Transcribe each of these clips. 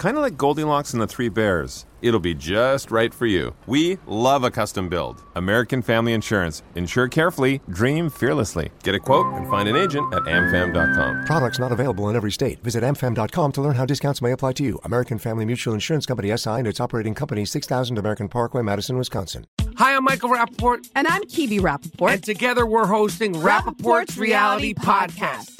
Kind of like Goldilocks and the Three Bears. It'll be just right for you. We love a custom build. American Family Insurance. Insure carefully, dream fearlessly. Get a quote and find an agent at amfam.com. Products not available in every state. Visit amfam.com to learn how discounts may apply to you. American Family Mutual Insurance Company SI and its operating company 6000 American Parkway, Madison, Wisconsin. Hi, I'm Michael Rapaport. And I'm Kibi Rapaport. And together we're hosting Rapaport's, Reality Podcast.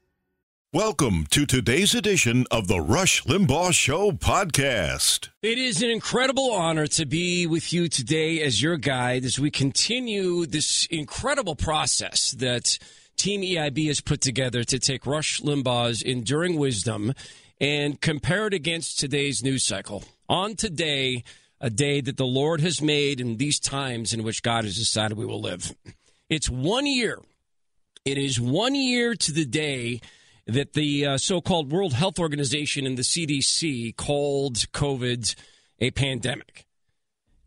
Welcome to today's edition of the Rush Limbaugh Show podcast. It is an incredible honor to be with you today as your guide as we continue this incredible process that Team EIB has put together to take Rush Limbaugh's enduring wisdom and compare it against today's news cycle. On today, a day that the Lord has made in these times in which God has decided we will live. It's one year. It is one year to the day that the uh, so called World Health Organization and the CDC called COVID a pandemic.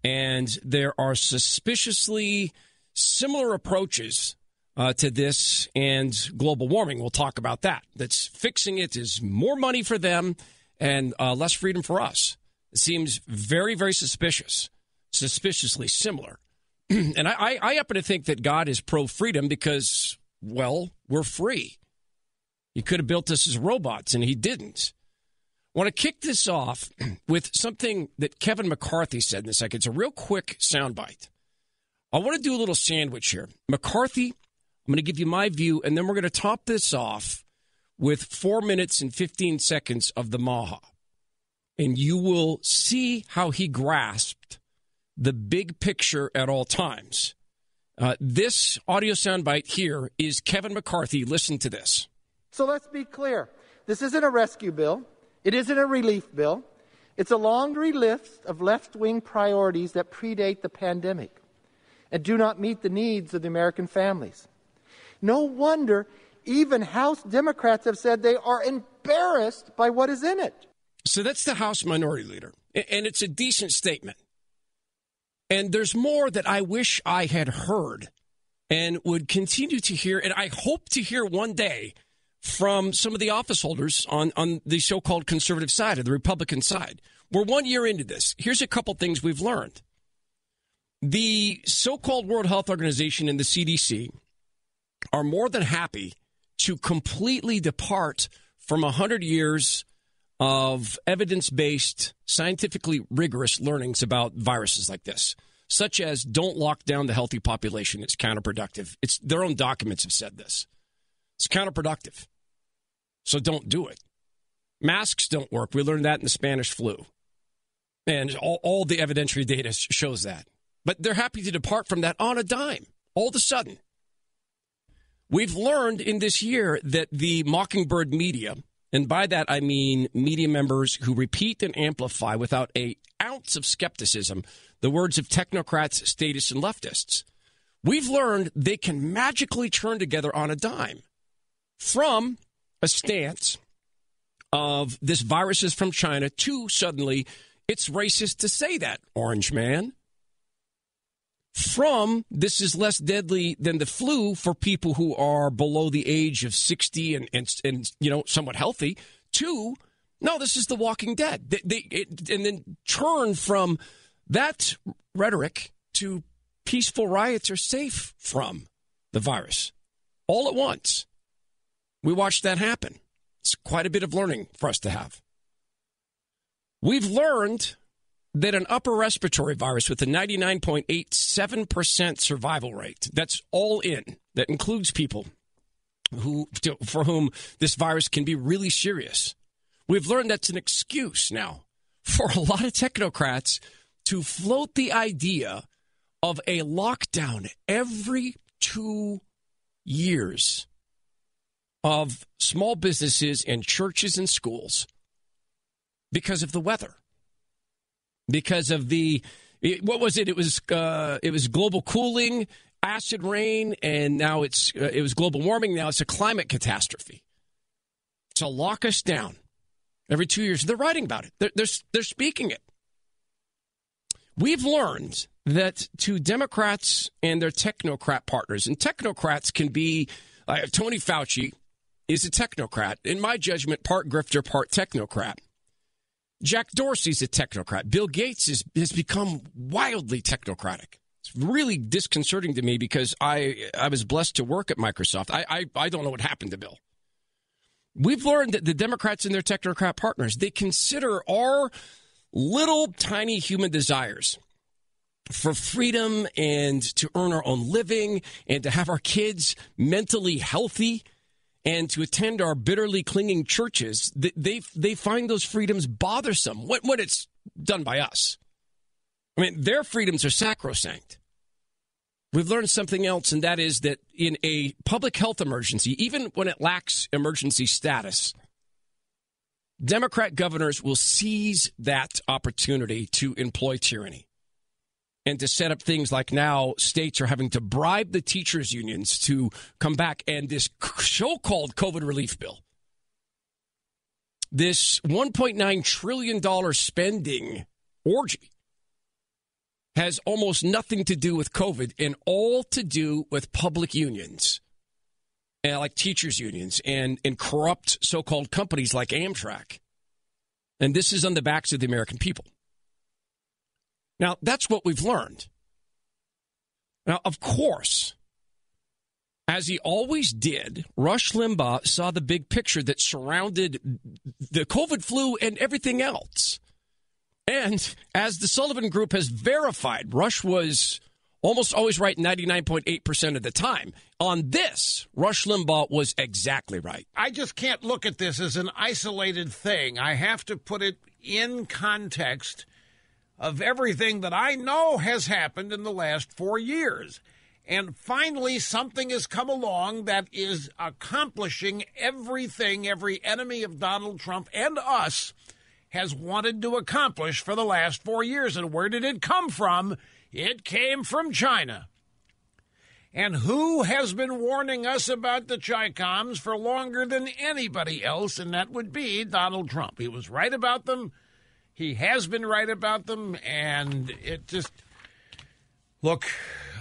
And there are suspiciously similar approaches uh, to this and global warming. We'll talk about that. That's fixing it is more money for them and uh, less freedom for us. It seems very, very suspicious, suspiciously similar. and I, I, I happen to think that God is pro freedom because, well, we're free. He could have built us as robots, and he didn't. I want to kick this off with something that Kevin McCarthy said in a second. It's a real quick soundbite. I want to do a little sandwich here. McCarthy, I'm going to give you my view, and then we're going to top this off with four minutes and 15 seconds of the Maha. And you will see how he grasped the big picture at all times. Uh, this audio soundbite here is Kevin McCarthy. Listen to this. So let's be clear. This isn't a rescue bill. It isn't a relief bill. It's a laundry list of left wing priorities that predate the pandemic and do not meet the needs of the American families. No wonder even House Democrats have said they are embarrassed by what is in it. So that's the House Minority Leader. And it's a decent statement. And there's more that I wish I had heard and would continue to hear. And I hope to hear one day from some of the office holders on, on the so called conservative side of the Republican side. We're one year into this. Here's a couple things we've learned. The so called World Health Organization and the CDC are more than happy to completely depart from 100 years of evidence based, scientifically rigorous learnings about viruses like this, such as don't lock down the healthy population. It's counterproductive. It's their own documents have said this. It's counterproductive. So don't do it. Masks don't work. We learned that in the Spanish flu. And all, all the evidentiary data shows that. But they're happy to depart from that on a dime, all of a sudden. We've learned in this year that the Mockingbird media, and by that I mean media members who repeat and amplify without a ounce of skepticism the words of technocrats, statists, and leftists. We've learned they can magically turn together on a dime from a stance of this virus is from China to suddenly it's racist to say that, orange man. From this is less deadly than the flu for people who are below the age of 60 and, and, and you know, somewhat healthy, to no, this is the walking dead. They, they, it, and then turn from that rhetoric to peaceful riots are safe from the virus all at once. We watched that happen. It's quite a bit of learning for us to have. We've learned that an upper respiratory virus with a 99.87% survival rate, that's all in, that includes people who for whom this virus can be really serious. We've learned that's an excuse now for a lot of technocrats to float the idea of a lockdown every 2 years of small businesses and churches and schools because of the weather. Because of the what was it? It was uh, it was global cooling, acid rain, and now it's uh, it was global warming. Now it's a climate catastrophe. To lock us down every two years, they're writing about it. They're they're, they're speaking it. We've learned that to Democrats and their technocrat partners, and technocrats can be uh, Tony Fauci is a technocrat. In my judgment, part grifter, part technocrat. Jack Dorsey's a technocrat. Bill Gates is, has become wildly technocratic. It's really disconcerting to me because I, I was blessed to work at Microsoft. I, I, I don't know what happened to Bill. We've learned that the Democrats and their technocrat partners, they consider our little tiny human desires for freedom and to earn our own living and to have our kids mentally healthy and to attend our bitterly clinging churches, they they find those freedoms bothersome when, when it's done by us. I mean, their freedoms are sacrosanct. We've learned something else, and that is that in a public health emergency, even when it lacks emergency status, Democrat governors will seize that opportunity to employ tyranny and to set up things like now states are having to bribe the teachers unions to come back and this so-called covid relief bill. This 1.9 trillion dollar spending orgy has almost nothing to do with covid and all to do with public unions and like teachers unions and, and corrupt so-called companies like amtrak. And this is on the backs of the american people now, that's what we've learned. Now, of course, as he always did, Rush Limbaugh saw the big picture that surrounded the COVID flu and everything else. And as the Sullivan Group has verified, Rush was almost always right 99.8% of the time. On this, Rush Limbaugh was exactly right. I just can't look at this as an isolated thing. I have to put it in context of everything that I know has happened in the last four years. And finally, something has come along that is accomplishing everything every enemy of Donald Trump and us has wanted to accomplish for the last four years. And where did it come from? It came from China. And who has been warning us about the Chi-Coms for longer than anybody else? And that would be Donald Trump. He was right about them he has been right about them, and it just look.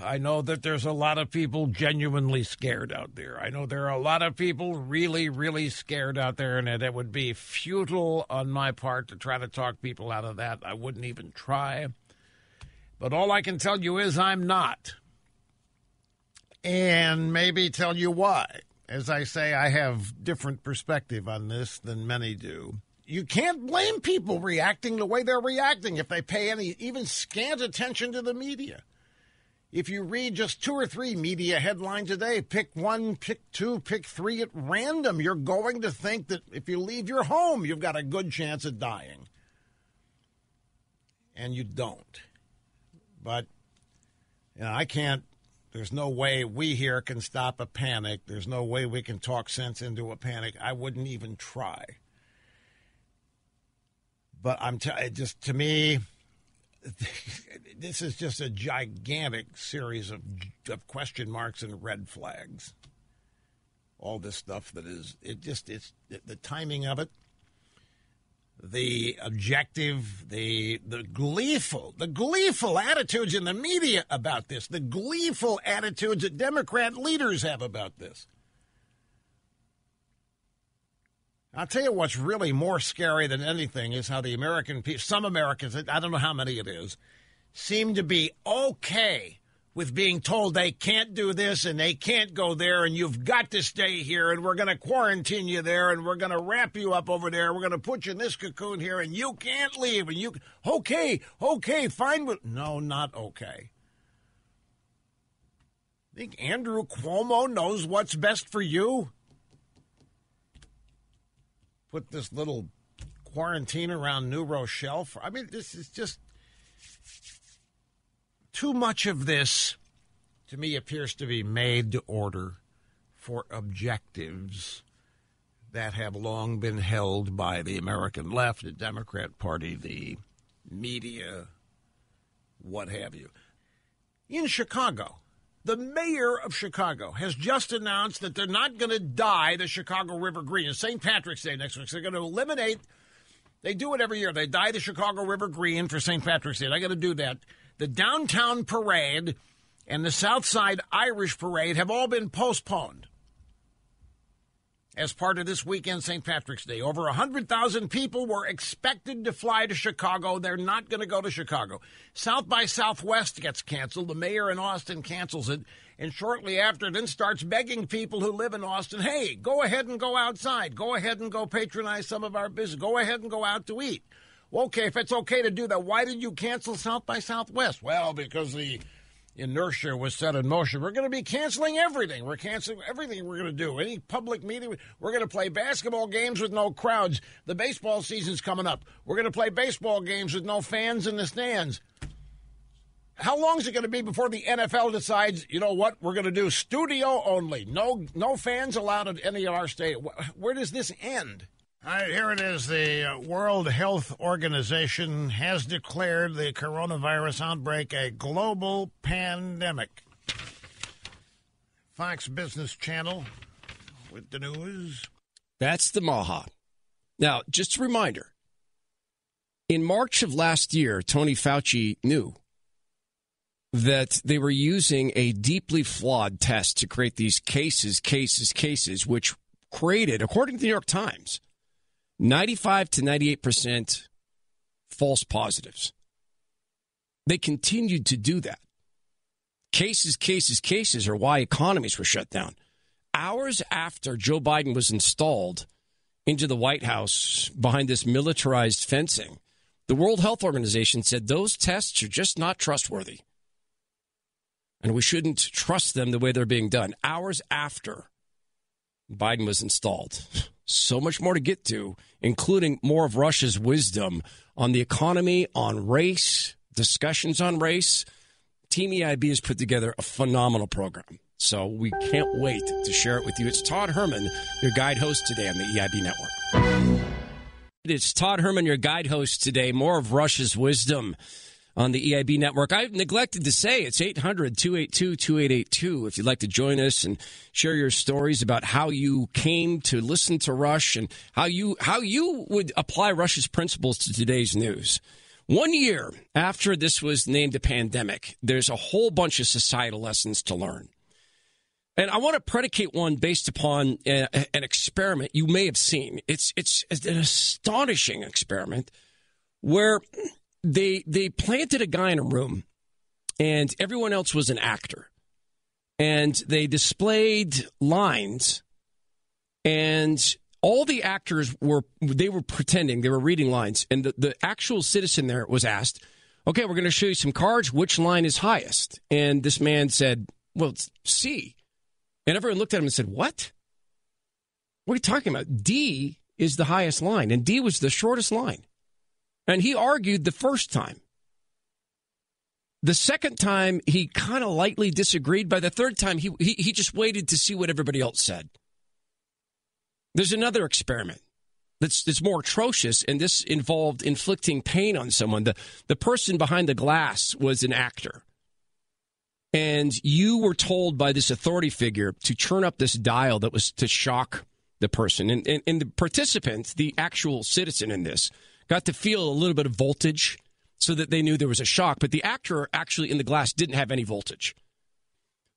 I know that there's a lot of people genuinely scared out there. I know there are a lot of people really, really scared out there, and it, would be futile on my part to try to talk people out of that. I wouldn't even try. But all I can tell you is I'm not. And maybe tell you why. As I say, I have different perspective on this than many do you can't blame people reacting the way they're reacting if they pay any even scant attention to the media. If you read just two or three media headlines a day, pick one, pick two, pick three at random, you're going to think that if you leave your home, you've got a good chance of dying. And you don't. But you know, I can't there's no way we here can stop a panic. There's no way we can talk sense into a panic. I wouldn't even try. But I'm t- just to me, this is just a gigantic series of, of question marks and red flags. All this stuff that is it just it's the timing of it, the objective, the the gleeful, the gleeful attitudes in the media about this, the gleeful attitudes that Democrat leaders have about this. I'll tell you what's really more scary than anything is how the American people, some Americans, I don't know how many it is, seem to be okay with being told they can't do this and they can't go there and you've got to stay here and we're going to quarantine you there and we're going to wrap you up over there. We're going to put you in this cocoon here and you can't leave and you okay, okay, fine With, no, not okay. I Think Andrew Cuomo knows what's best for you? Put this little quarantine around New Rochelle. For, I mean, this is just too much of this, to me, appears to be made to order for objectives that have long been held by the American left, the Democrat Party, the media, what have you. In Chicago, the mayor of Chicago has just announced that they're not going to dye the Chicago River green. It's St. Patrick's Day next week. So they're going to eliminate, they do it every year. They dye the Chicago River green for St. Patrick's Day. They're going to do that. The downtown parade and the South Side Irish parade have all been postponed as part of this weekend St. Patrick's Day. Over 100,000 people were expected to fly to Chicago. They're not going to go to Chicago. South by Southwest gets canceled. The mayor in Austin cancels it. And shortly after, then starts begging people who live in Austin, hey, go ahead and go outside. Go ahead and go patronize some of our business. Go ahead and go out to eat. Okay, if it's okay to do that, why did you cancel South by Southwest? Well, because the inertia was set in motion. We're going to be canceling everything. We're canceling everything we're going to do. Any public meeting, we're going to play basketball games with no crowds. The baseball season's coming up. We're going to play baseball games with no fans in the stands. How long is it going to be before the NFL decides, you know what, we're going to do studio only. No no fans allowed at any of our state. Where does this end? All right, here it is. The uh, World Health Organization has declared the coronavirus outbreak a global pandemic. Fox Business Channel with the news. That's the Maha. Now, just a reminder in March of last year, Tony Fauci knew that they were using a deeply flawed test to create these cases, cases, cases, which created, according to the New York Times, 95 to 98% false positives. They continued to do that. Cases, cases, cases are why economies were shut down. Hours after Joe Biden was installed into the White House behind this militarized fencing, the World Health Organization said those tests are just not trustworthy. And we shouldn't trust them the way they're being done. Hours after Biden was installed. So much more to get to, including more of Rush's wisdom on the economy, on race, discussions on race. Team EIB has put together a phenomenal program. So we can't wait to share it with you. It's Todd Herman, your guide host today on the EIB Network. It's Todd Herman, your guide host today. More of Rush's wisdom on the EIB network. I've neglected to say it's 800 282 2882 if you'd like to join us and share your stories about how you came to listen to Rush and how you how you would apply Rush's principles to today's news. One year after this was named a pandemic, there's a whole bunch of societal lessons to learn. And I want to predicate one based upon a, an experiment you may have seen. It's it's an astonishing experiment where they they planted a guy in a room, and everyone else was an actor, and they displayed lines, and all the actors were they were pretending they were reading lines, and the, the actual citizen there was asked, "Okay, we're going to show you some cards. Which line is highest?" And this man said, "Well, it's C," and everyone looked at him and said, "What? What are you talking about? D is the highest line, and D was the shortest line." And he argued the first time. The second time, he kind of lightly disagreed. By the third time, he, he, he just waited to see what everybody else said. There's another experiment that's, that's more atrocious, and this involved inflicting pain on someone. The, the person behind the glass was an actor. And you were told by this authority figure to turn up this dial that was to shock the person. And, and, and the participant, the actual citizen in this, got to feel a little bit of voltage so that they knew there was a shock. But the actor actually in the glass didn't have any voltage.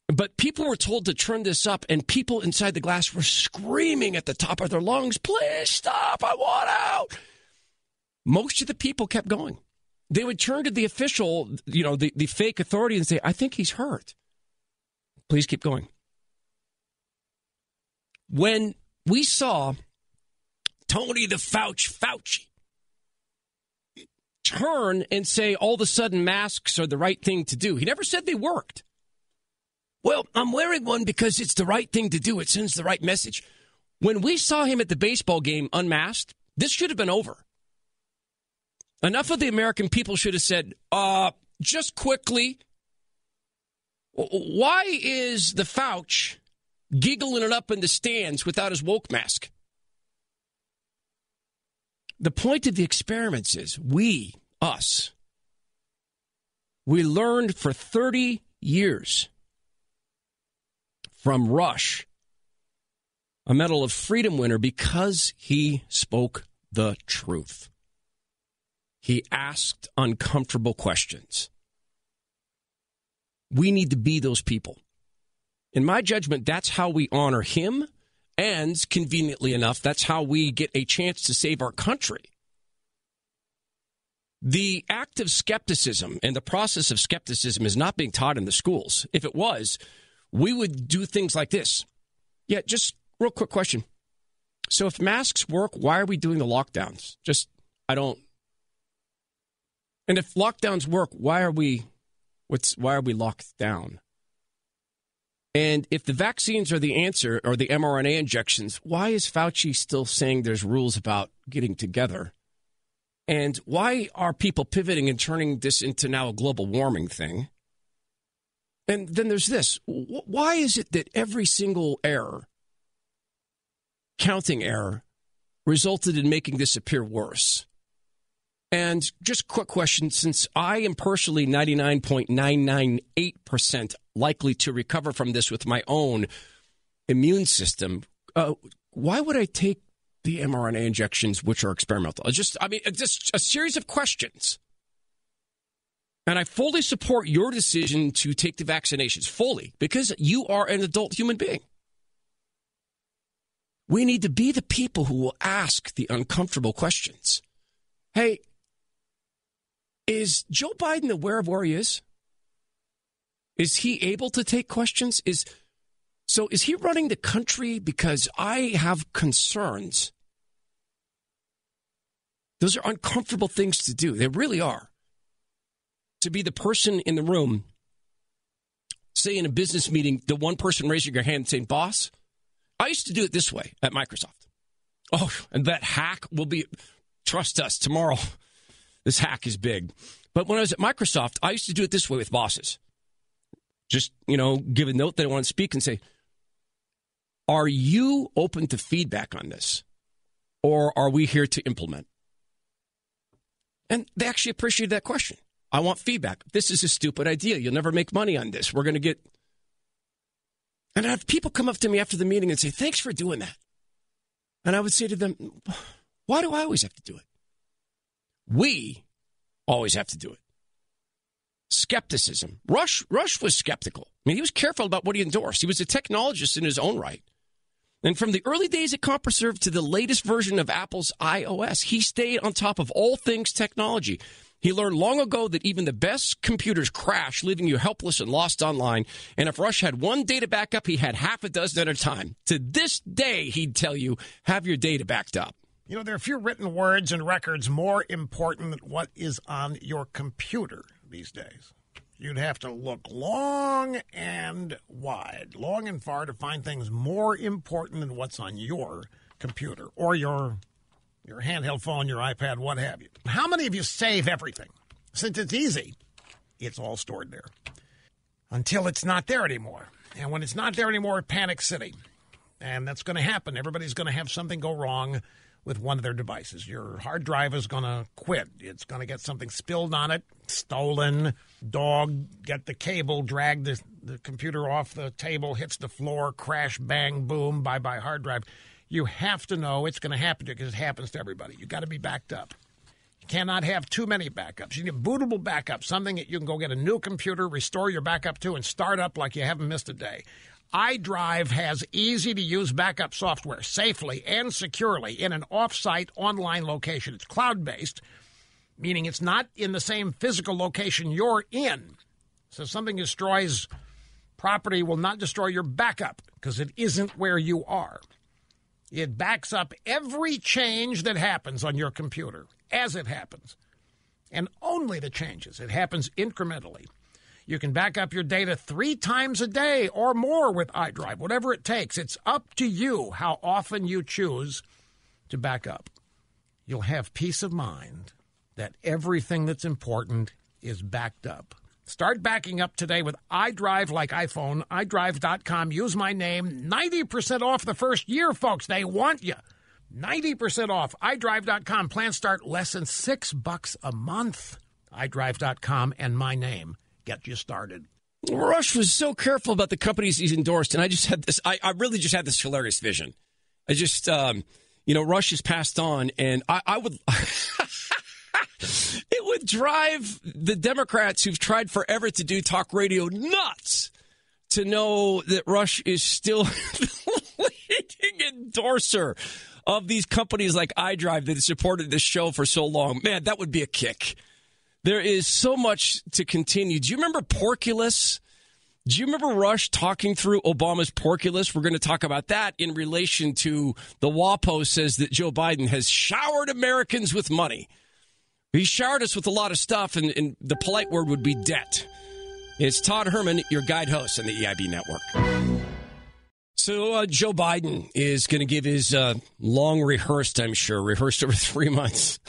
But people were told to turn this up, and people inside the glass were screaming at the top of their lungs, Please stop, I want out. Most of the people kept going. they would turn to the official, you know, the, the fake authority and say, I think he's hurt. Please keep going. When we saw Tony the Fauci, Fauci, turn and say all of a sudden masks are the right thing to do, he never said they worked. Well, I'm wearing one because it's the right thing to do. It sends the right message. When we saw him at the baseball game unmasked, this should have been over. Enough of the American people should have said, uh, just quickly, why is the Fauch giggling it up in the stands without his woke mask? The point of the experiments is we, us, we learned for 30 years from Rush, a Medal of Freedom winner, because he spoke the truth. He asked uncomfortable questions. We need to be those people. In my judgment, that's how we honor him. And conveniently enough, that's how we get a chance to save our country. The act of skepticism and the process of skepticism is not being taught in the schools. If it was, we would do things like this. Yeah, just real quick question. So if masks work, why are we doing the lockdowns? Just I don't and if lockdowns work, why are we what's why are we locked down? And if the vaccines are the answer or the mRNA injections, why is Fauci still saying there's rules about getting together? And why are people pivoting and turning this into now a global warming thing? And then there's this. Why is it that every single error, counting error, resulted in making this appear worse? And just quick question since I am personally 99.998% likely to recover from this with my own immune system, uh, why would I take the mRNA injections, which are experimental? Just, I mean, just a series of questions. And I fully support your decision to take the vaccinations fully because you are an adult human being. We need to be the people who will ask the uncomfortable questions. Hey, is Joe Biden aware of where he is? Is he able to take questions? Is so is he running the country because I have concerns? Those are uncomfortable things to do. They really are. To be the person in the room, say in a business meeting, the one person raising your hand saying, Boss, I used to do it this way at Microsoft. Oh, and that hack will be, trust us, tomorrow this hack is big. But when I was at Microsoft, I used to do it this way with bosses. Just, you know, give a note that I want to speak and say, Are you open to feedback on this? Or are we here to implement? And they actually appreciated that question. I want feedback. This is a stupid idea. You'll never make money on this. We're going to get. And I have people come up to me after the meeting and say, Thanks for doing that. And I would say to them, Why do I always have to do it? We always have to do it. Skepticism. Rush Rush was skeptical. I mean, he was careful about what he endorsed. He was a technologist in his own right. And from the early days at CompuServe to the latest version of Apple's iOS, he stayed on top of all things technology. He learned long ago that even the best computers crash, leaving you helpless and lost online. And if Rush had one data backup, he had half a dozen at a time. To this day, he'd tell you, have your data backed up. You know, there are a few written words and records more important than what is on your computer these days. You'd have to look long and wide, long and far to find things more important than what's on your computer or your your handheld phone, your iPad, what have you. How many of you save everything? Since it's easy, it's all stored there. Until it's not there anymore. And when it's not there anymore, panic city. And that's going to happen. Everybody's going to have something go wrong with one of their devices. Your hard drive is going to quit. It's going to get something spilled on it, stolen, dog, get the cable, drag the, the computer off the table, hits the floor, crash, bang, boom, bye bye hard drive. You have to know it's going to happen to you because it happens to everybody. you got to be backed up. You cannot have too many backups. You need bootable backup, something that you can go get a new computer, restore your backup to, and start up like you haven't missed a day iDrive has easy to use backup software safely and securely in an off-site online location. It's cloud based. meaning it's not in the same physical location you're in. So something destroys property will not destroy your backup because it isn't where you are. It backs up every change that happens on your computer as it happens, and only the changes. It happens incrementally. You can back up your data three times a day or more with iDrive, whatever it takes. It's up to you how often you choose to back up. You'll have peace of mind that everything that's important is backed up. Start backing up today with iDrive like iPhone, iDrive.com. Use my name. 90% off the first year, folks. They want you. 90% off. iDrive.com. Plans start less than six bucks a month. iDrive.com and my name get you started. Rush was so careful about the companies he's endorsed, and I just had this. I, I really just had this hilarious vision. I just, um, you know, Rush has passed on, and I, I would. it would drive the Democrats who've tried forever to do talk radio nuts to know that Rush is still the leading endorser of these companies like iDrive that supported this show for so long. Man, that would be a kick. There is so much to continue. Do you remember Porkulus? Do you remember Rush talking through Obama's Porkulus? We're going to talk about that in relation to the WAPO says that Joe Biden has showered Americans with money. He showered us with a lot of stuff, and, and the polite word would be debt. It's Todd Herman, your guide host on the EIB network. So uh, Joe Biden is going to give his uh, long rehearsed, I'm sure, rehearsed over three months.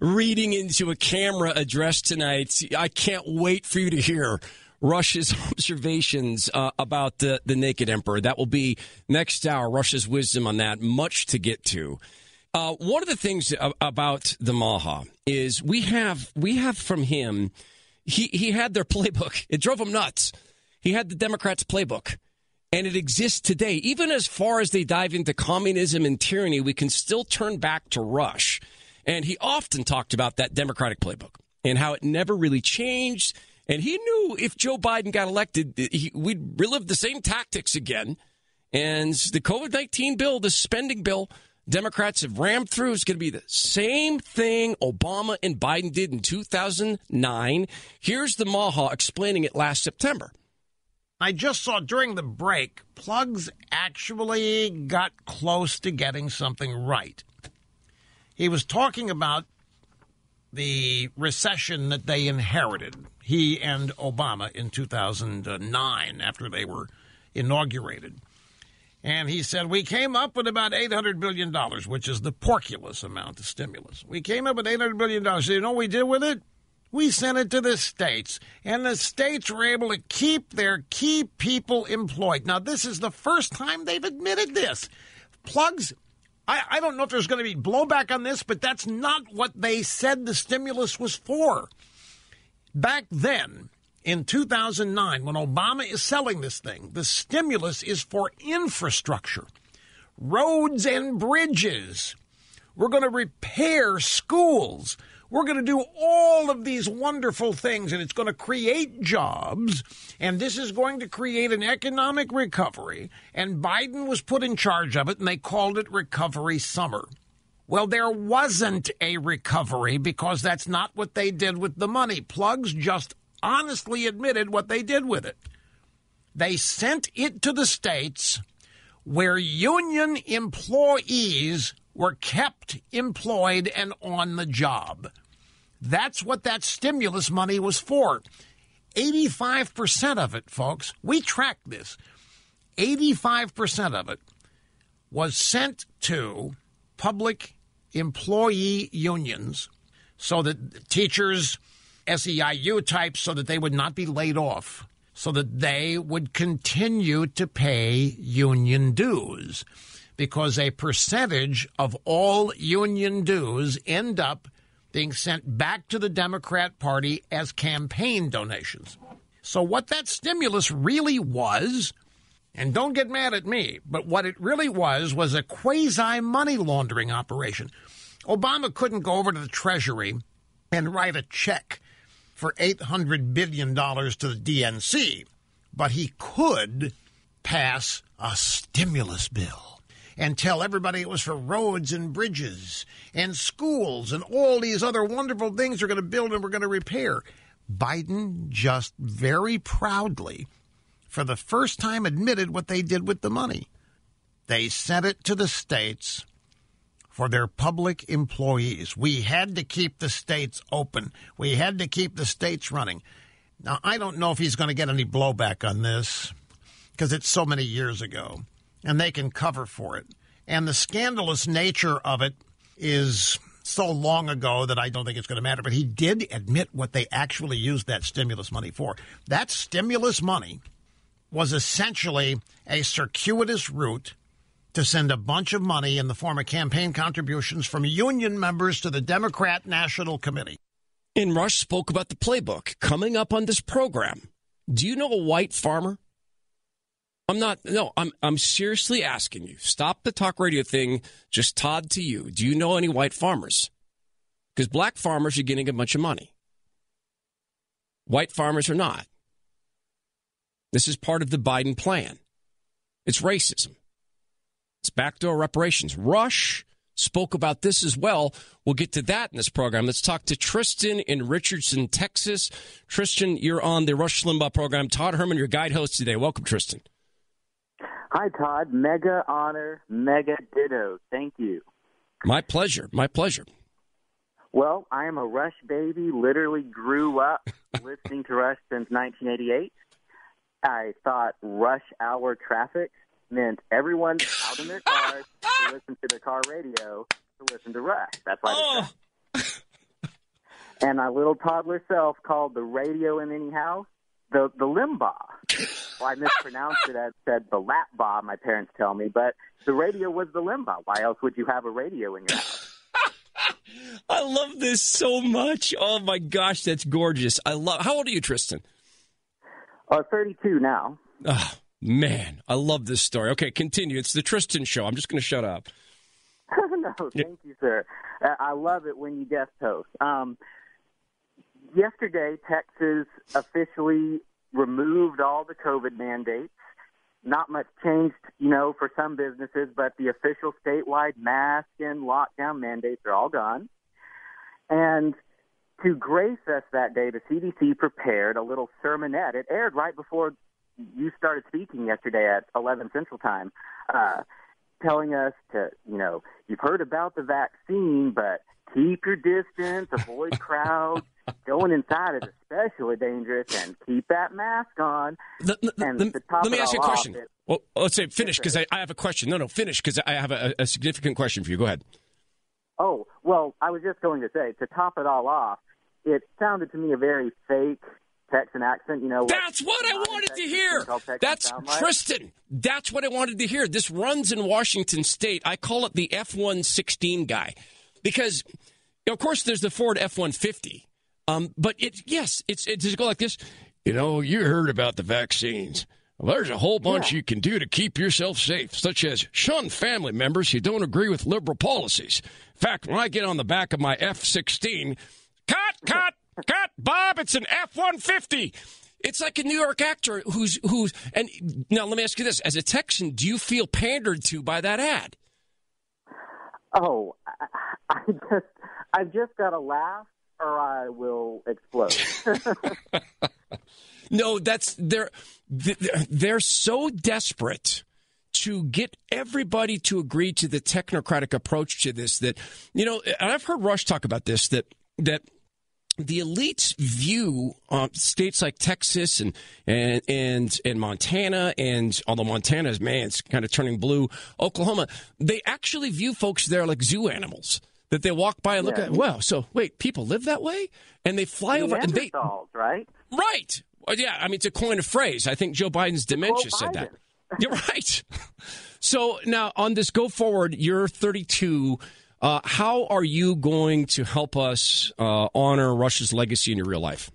Reading into a camera address tonight. I can't wait for you to hear Rush's observations uh, about the, the Naked Emperor. That will be next hour. Rush's wisdom on that. Much to get to. Uh, one of the things about the Maha is we have we have from him. He he had their playbook. It drove him nuts. He had the Democrats' playbook, and it exists today. Even as far as they dive into communism and tyranny, we can still turn back to Rush and he often talked about that Democratic playbook and how it never really changed. And he knew if Joe Biden got elected, he, we'd relive the same tactics again. And the COVID 19 bill, the spending bill, Democrats have rammed through is going to be the same thing Obama and Biden did in 2009. Here's the Maha explaining it last September. I just saw during the break, Plugs actually got close to getting something right. He was talking about the recession that they inherited, he and Obama in 2009 after they were inaugurated. And he said, We came up with about $800 billion, which is the porkulus amount of stimulus. We came up with $800 billion. So you know what we did with it? We sent it to the states, and the states were able to keep their key people employed. Now, this is the first time they've admitted this. Plugs I, I don't know if there's going to be blowback on this, but that's not what they said the stimulus was for. Back then, in 2009, when Obama is selling this thing, the stimulus is for infrastructure, roads and bridges. We're going to repair schools. We're going to do all of these wonderful things, and it's going to create jobs, and this is going to create an economic recovery. And Biden was put in charge of it, and they called it Recovery Summer. Well, there wasn't a recovery because that's not what they did with the money. Plugs just honestly admitted what they did with it. They sent it to the states where union employees were kept employed and on the job. That's what that stimulus money was for. 85% of it, folks, we tracked this. 85% of it was sent to public employee unions so that teachers, SEIU types, so that they would not be laid off, so that they would continue to pay union dues because a percentage of all union dues end up being sent back to the Democrat Party as campaign donations. So, what that stimulus really was, and don't get mad at me, but what it really was was a quasi money laundering operation. Obama couldn't go over to the Treasury and write a check for $800 billion to the DNC, but he could pass a stimulus bill and tell everybody it was for roads and bridges and schools and all these other wonderful things we're going to build and we're going to repair. Biden just very proudly, for the first time, admitted what they did with the money. They sent it to the states for their public employees. We had to keep the states open. We had to keep the states running. Now, I don't know if he's going to get any blowback on this because it's so many years ago and they can cover for it. And the scandalous nature of it is so long ago that I don't think it's going to matter. But he did admit what they actually used that stimulus money for. That stimulus money was essentially a circuitous route to send a bunch of money in the form of campaign contributions from union members to the Democrat National Committee. And Rush spoke about the playbook coming up on this program. Do you know a white farmer? I'm not. No, I'm. I'm seriously asking you. Stop the talk radio thing. Just Todd to you. Do you know any white farmers? Because black farmers are getting a bunch of money. White farmers are not. This is part of the Biden plan. It's racism. It's backdoor reparations. Rush spoke about this as well. We'll get to that in this program. Let's talk to Tristan in Richardson, Texas. Tristan, you're on the Rush Limbaugh program. Todd Herman, your guide host today. Welcome, Tristan. Hi, Todd. Mega honor, mega ditto. Thank you. My pleasure. My pleasure. Well, I am a Rush baby. Literally grew up listening to Rush since 1988. I thought rush hour traffic meant everyone out in their ah! cars to listen to their car radio to listen to Rush. That's why. Oh. and my little toddler self called the radio in any house the the Limbaugh. Well, I mispronounced it. I said the lap bar. My parents tell me, but the radio was the Limbaugh. Why else would you have a radio in your house? I love this so much. Oh my gosh, that's gorgeous. I love. How old are you, Tristan? Uh, thirty-two now. Oh, man, I love this story. Okay, continue. It's the Tristan show. I'm just going to shut up. no, thank you, sir. I love it when you guest host. Um, yesterday, Texas officially removed all the COVID mandates. Not much changed, you know, for some businesses, but the official statewide mask and lockdown mandates are all gone. And to grace us that day, the CDC prepared a little sermonette. It aired right before you started speaking yesterday at 11 Central Time, uh, telling us to, you know, you've heard about the vaccine, but keep your distance, avoid crowds. Going inside is especially dangerous, and keep that mask on. The, the, the, let me ask you a question. It, well, let's say finish because I, I, have a question. No, no, finish because I have a, a significant question for you. Go ahead. Oh well, I was just going to say to top it all off, it sounded to me a very fake Texan accent. You know, that's what I wanted to hear. That's Tristan. That's what I wanted to hear. This runs in Washington State. I call it the F one sixteen guy because, of course, there's the Ford F one fifty. Um, but it yes, it's it does it go like this. You know, you heard about the vaccines. Well, there's a whole bunch yeah. you can do to keep yourself safe, such as shun family members who don't agree with liberal policies. In fact, when I get on the back of my F 16, cut, cut, cut, Bob, it's an F 150. It's like a New York actor who's, who's, and now let me ask you this. As a Texan, do you feel pandered to by that ad? Oh, I, just, I've just got to laugh or I will explode. no, that's they're they're so desperate to get everybody to agree to the technocratic approach to this that you know and I've heard Rush talk about this that that the elites view uh, states like Texas and and and and Montana and although Montana's man it's kind of turning blue Oklahoma they actually view folks there like zoo animals that they walk by and look at. Wow, so wait, people live that way, and they fly over and they right, right. Well, yeah, I mean it's a coin of phrase. I think Joe Biden's dementia said that. You're right. so now on this go forward, you're 32. Uh, how are you going to help us uh, honor Rush's legacy in your real life?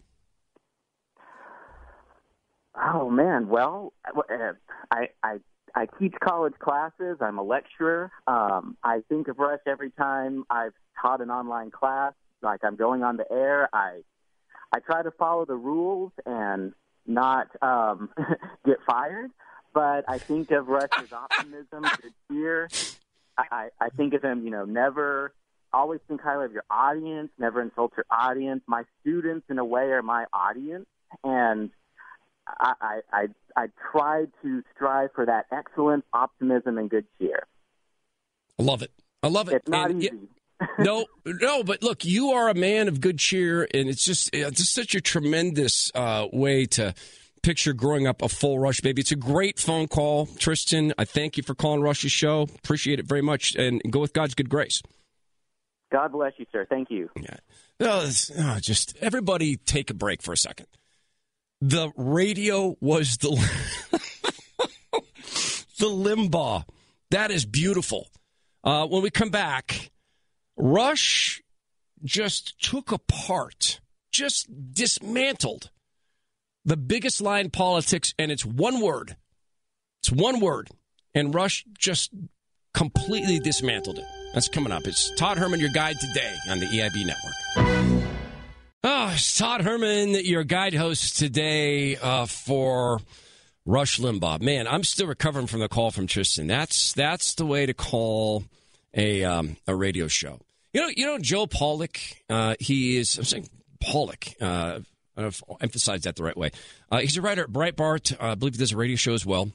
Oh man, well, uh, I I I teach college classes. I'm a lecturer. Um, I think of Rush every time I've taught an online class. Like I'm going on the air. I I try to follow the rules and not um, get fired. but I think of Rush's optimism, good cheer. I, I think of him, you know, never always think highly of your audience, never insult your audience. My students, in a way, are my audience, and I, I, I, I try to strive for that excellence, optimism, and good cheer. I love it. I love it. It's not And easy. y- no, no, but look, you are a man of good cheer, and it's just it's just such a tremendous uh, way to picture growing up a full Rush baby. It's a great phone call, Tristan. I thank you for calling Rush's show. Appreciate it very much, and go with God's good grace. God bless you, sir. Thank you. No, it's, oh, just everybody take a break for a second. The radio was the the Limbaugh. That is beautiful. Uh, when we come back, Rush just took apart, just dismantled the biggest lie in politics, and it's one word. It's one word, and Rush just completely dismantled it. That's coming up. It's Todd Herman, your guide today on the EIB network. Oh, it's Todd Herman, your guide host today uh, for Rush Limbaugh. Man, I'm still recovering from the call from Tristan. That's that's the way to call a um, a radio show. You know, you know Joe Pollak. Uh, he is. I'm saying Pollak. Uh, I don't know if I emphasize that the right way. Uh, he's a writer at Breitbart. Uh, I believe he does a radio show as well.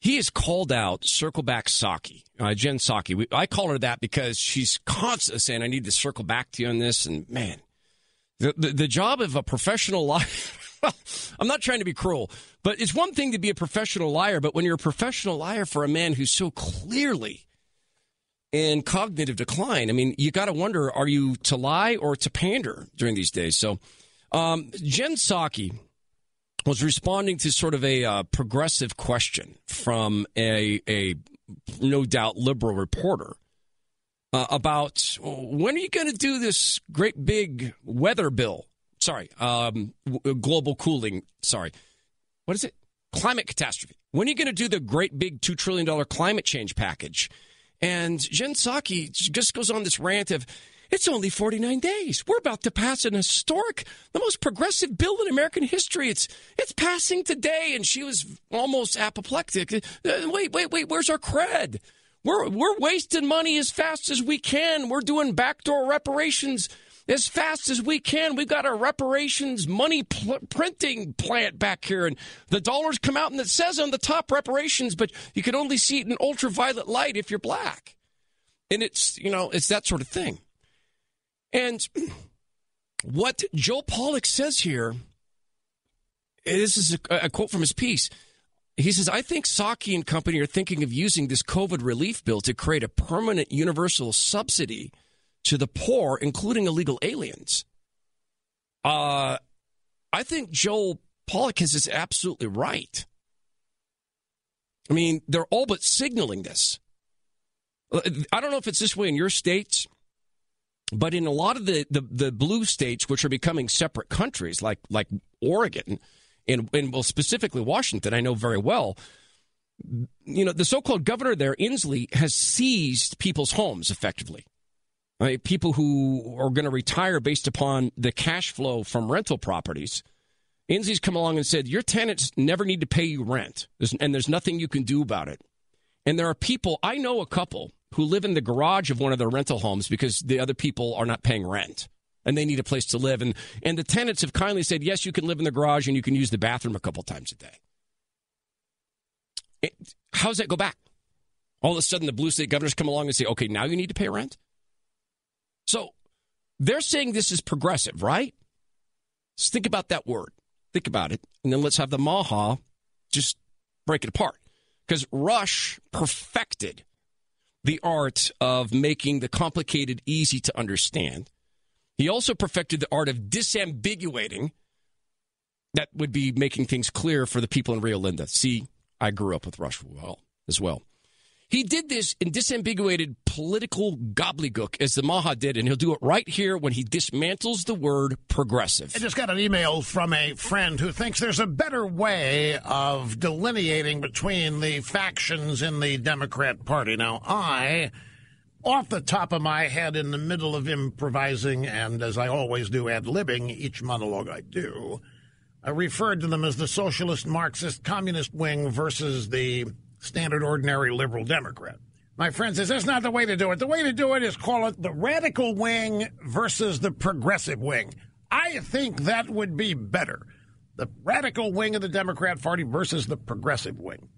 He has called out Circleback Psaki, uh, Jen Psaki. We, I call her that because she's constantly saying, "I need to circle back to you on this." And man, the the, the job of a professional liar. I'm not trying to be cruel, but it's one thing to be a professional liar, but when you're a professional liar for a man who's so clearly in cognitive decline, I mean, you got to wonder: are you to lie or to pander during these days? So, um, Jen Psaki was responding to sort of a uh, progressive question from a, a no doubt liberal reporter uh, about when are you going to do this great big weather bill? Sorry, um, w- global cooling. Sorry, what is it? Climate catastrophe. When are you going to do the great big $2 trillion climate change package? And Jen Psaki just goes on this rant of, it's only 49 days. We're about to pass an historic, the most progressive bill in American history. It's it's passing today, and she was almost apoplectic. Uh, wait, wait, wait. Where's our cred? We're we're wasting money as fast as we can. We're doing backdoor reparations as fast as we can. We've got our reparations money pl- printing plant back here, and the dollars come out, and it says on the top reparations, but you can only see it in ultraviolet light if you're black. And it's you know it's that sort of thing. And what Joe Pollak says here, this is a, a quote from his piece. He says, I think Psaki and company are thinking of using this COVID relief bill to create a permanent universal subsidy to the poor, including illegal aliens. Uh, I think Joel Pollak is absolutely right. I mean, they're all but signaling this. I don't know if it's this way in your states, but in a lot of the, the, the blue states, which are becoming separate countries, like like Oregon and, and well, specifically Washington, I know very well. You know, the so-called governor there, Inslee, has seized people's homes effectively. People who are going to retire based upon the cash flow from rental properties. Inslee's come along and said, Your tenants never need to pay you rent, and there's nothing you can do about it. And there are people, I know a couple who live in the garage of one of their rental homes because the other people are not paying rent and they need a place to live. And, and the tenants have kindly said, Yes, you can live in the garage and you can use the bathroom a couple times a day. It, how does that go back? All of a sudden, the blue state governors come along and say, Okay, now you need to pay rent? So they're saying this is progressive, right? Let's think about that word. Think about it. And then let's have the Maha just break it apart. Because Rush perfected the art of making the complicated easy to understand. He also perfected the art of disambiguating. That would be making things clear for the people in Rio Linda. See, I grew up with Rush well as well. He did this in disambiguated political gobbledygook as the Maha did, and he'll do it right here when he dismantles the word progressive. I just got an email from a friend who thinks there's a better way of delineating between the factions in the Democrat Party. Now, I, off the top of my head, in the middle of improvising, and as I always do, ad libbing each monologue I do, I referred to them as the socialist, Marxist, communist wing versus the standard, ordinary liberal Democrat. My friend says that's not the way to do it. The way to do it is call it the radical wing versus the progressive wing. I think that would be better. The radical wing of the Democrat Party versus the progressive wing.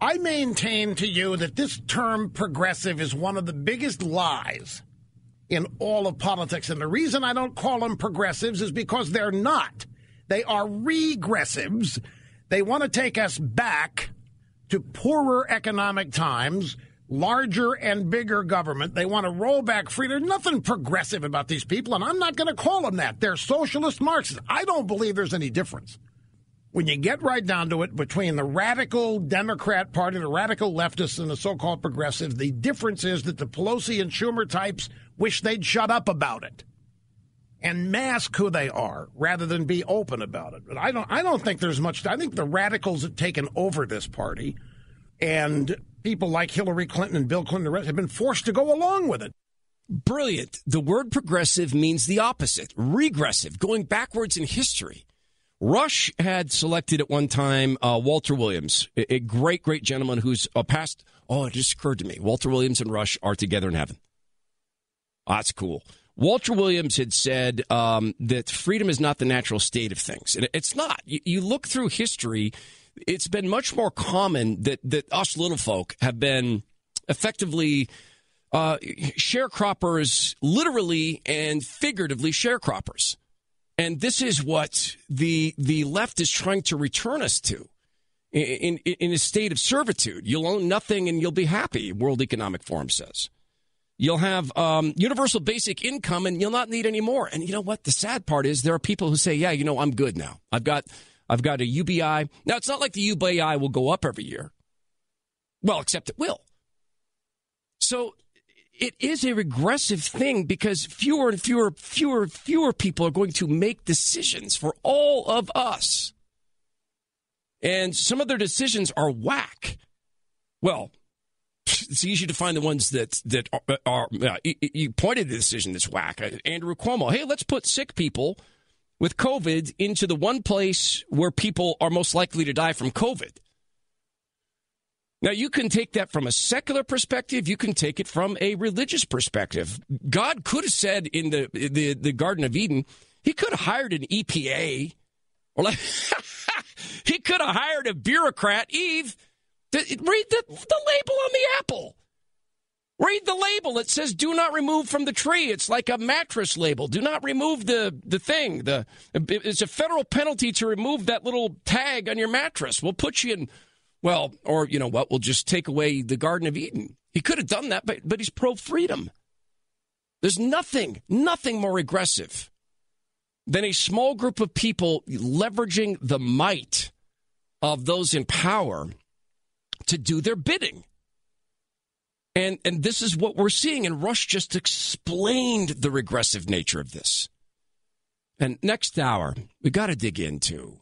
I maintain to you that this term progressive is one of the biggest lies in all of politics. And the reason I don't call them progressives is because they're not. They are regressives. They want to take us back to poorer economic times, larger and bigger government. They want to roll back free. There's nothing progressive about these people, and I'm not going to call them that. They're socialist Marxists. I don't believe there's any difference. When you get right down to it, between the radical Democrat Party, the radical leftists, and the so called progressives, the difference is that the Pelosi and Schumer types wish they'd shut up about it and mask who they are rather than be open about it. But I don't I don't think there's much I think the radicals have taken over this party and people like Hillary Clinton and Bill Clinton have been forced to go along with it. Brilliant. The word progressive means the opposite, regressive, going backwards in history. Rush had selected at one time uh, Walter Williams, a, great, great gentleman who's a past. Oh, it just occurred to me. Walter Williams and Rush are together in heaven. Oh, that's cool. Walter Williams had said um, that freedom is not the natural state of things. And it's not. You, you, look through history, it's been much more common that, that us little folk have been effectively uh, sharecroppers, literally and figuratively sharecroppers. And this is what the, the left is trying to return us to. In, in, in a state of servitude. You'll own nothing and you'll be happy, World Economic Forum says. You'll have um, universal basic income, and you'll not need any more. And you know what? The sad part is there are people who say, "Yeah, you know, I'm good now. I've got, I've got a UBI." Now it's not like the UBI will go up every year. Well, except it will. So it is a regressive thing because fewer and fewer, fewer, fewer people are going to make decisions for all of us, and some of their decisions are whack. Well, it's easy to find the ones that that are. are uh, you pointed the decision that's whack. Uh, Andrew Cuomo. Hey, let's put sick people with COVID into the one place where people are most likely to die from COVID. Now, you can take that from a secular perspective. You can take it from a religious perspective. God could have said in the the, the Garden of Eden, He could have hired an EPA, or like He could have hired a bureaucrat, Eve Read the, the label on the apple. Read the label. It says "Do not remove from the tree." It's like a mattress label. Do not remove the the thing. The it's a federal penalty to remove that little tag on your mattress. We'll put you in. Well, or you know what? We'll just take away the Garden of Eden. He could have done that, but but he's pro freedom. There's nothing, nothing more aggressive than a small group of people leveraging the might of those in power to do their bidding. And, and this is what we're seeing. And Rush just explained the regressive nature of this. And next hour, we got to dig into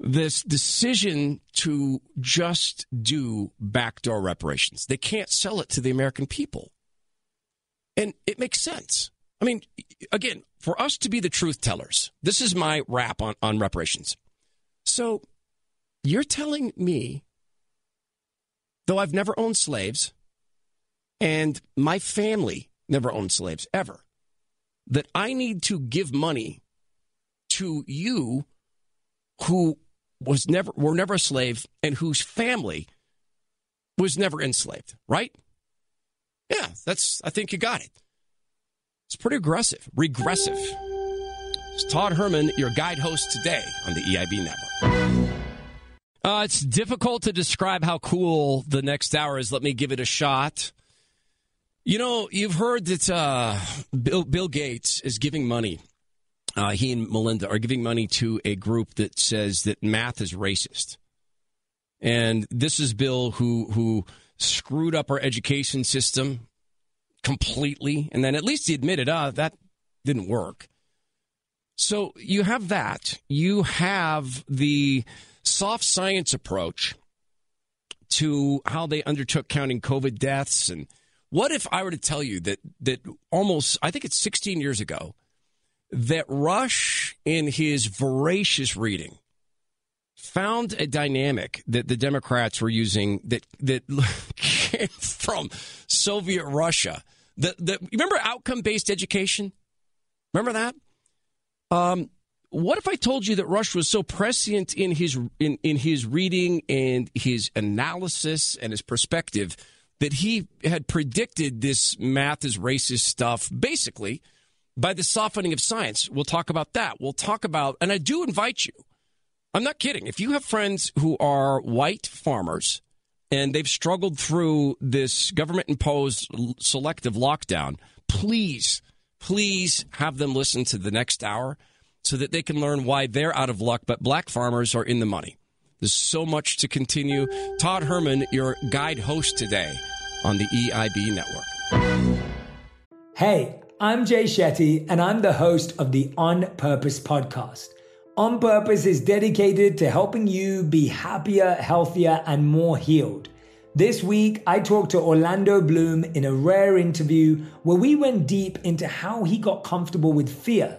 this decision to just do backdoor reparations. They can't sell it to the American people. And it makes sense. I mean, again, for us to be the truth tellers, this is my rap on, on reparations. So you're telling me though I've never owned slaves, and my family never owned slaves ever, that I need to give money to you who was never were never a slave and whose family was never enslaved, right? Yeah, that's I think you got it. It's pretty aggressive, regressive. It's Todd Herman, your guide host today on the EIB network. Uh, it's difficult to describe how cool the next hour is. Let me give it a shot. You know, you've heard that uh, Bill, Bill, Gates is giving money. Uh, he and Melinda are giving money to a group that says that math is racist. And this is Bill who who screwed up our education system completely. And then at least he admitted, ah, that didn't work. So you have that. You have the soft science approach to how they undertook counting COVID deaths. And what if I were to tell you that that almost I think it's 16 years ago that Rush in his voracious reading, found a dynamic that the Democrats were using that that came from Soviet Russia. The the remember outcome based education? Remember that? Um, what if I told you that Rush was so prescient in his in, in his reading and his analysis and his perspective that he had predicted this math is racist stuff basically by the softening of science. We'll talk about that. We'll talk about and I do invite you. I'm not kidding. If you have friends who are white farmers and they've struggled through this government imposed selective lockdown, please, please have them listen to the next hour so that they can learn why they're out of luck, but black farmers are in the money. There's so much to continue. Todd Herman, your guide host today on the EIB network. Hey, I'm Jay Shetty, and I'm the host of the On Purpose podcast. On Purpose is dedicated to helping you be happier, healthier, and more healed. This week, I talked to Orlando Bloom in a rare interview where we went deep into how he got comfortable with fear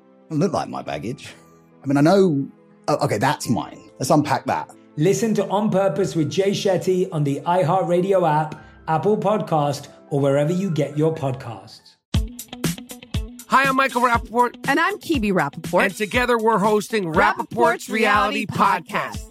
Look like my baggage. I mean, I know, oh, okay, that's mine. Let's unpack that. Listen to On Purpose with Jay Shetty on the iHeartRadio app, Apple Podcast, or wherever you get your podcasts. Hi, I'm Michael Rapaport. And I'm Kibi Rapaport. And together we're hosting Rapaport's, Rapaport's Reality, Reality Podcast. Podcast.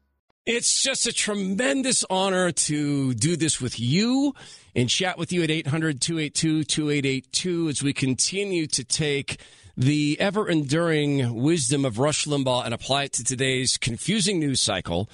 It's just a tremendous honor to do this with you and chat with you at 800 282 2882 as we continue to take the ever enduring wisdom of Rush Limbaugh and apply it to today's confusing news cycle.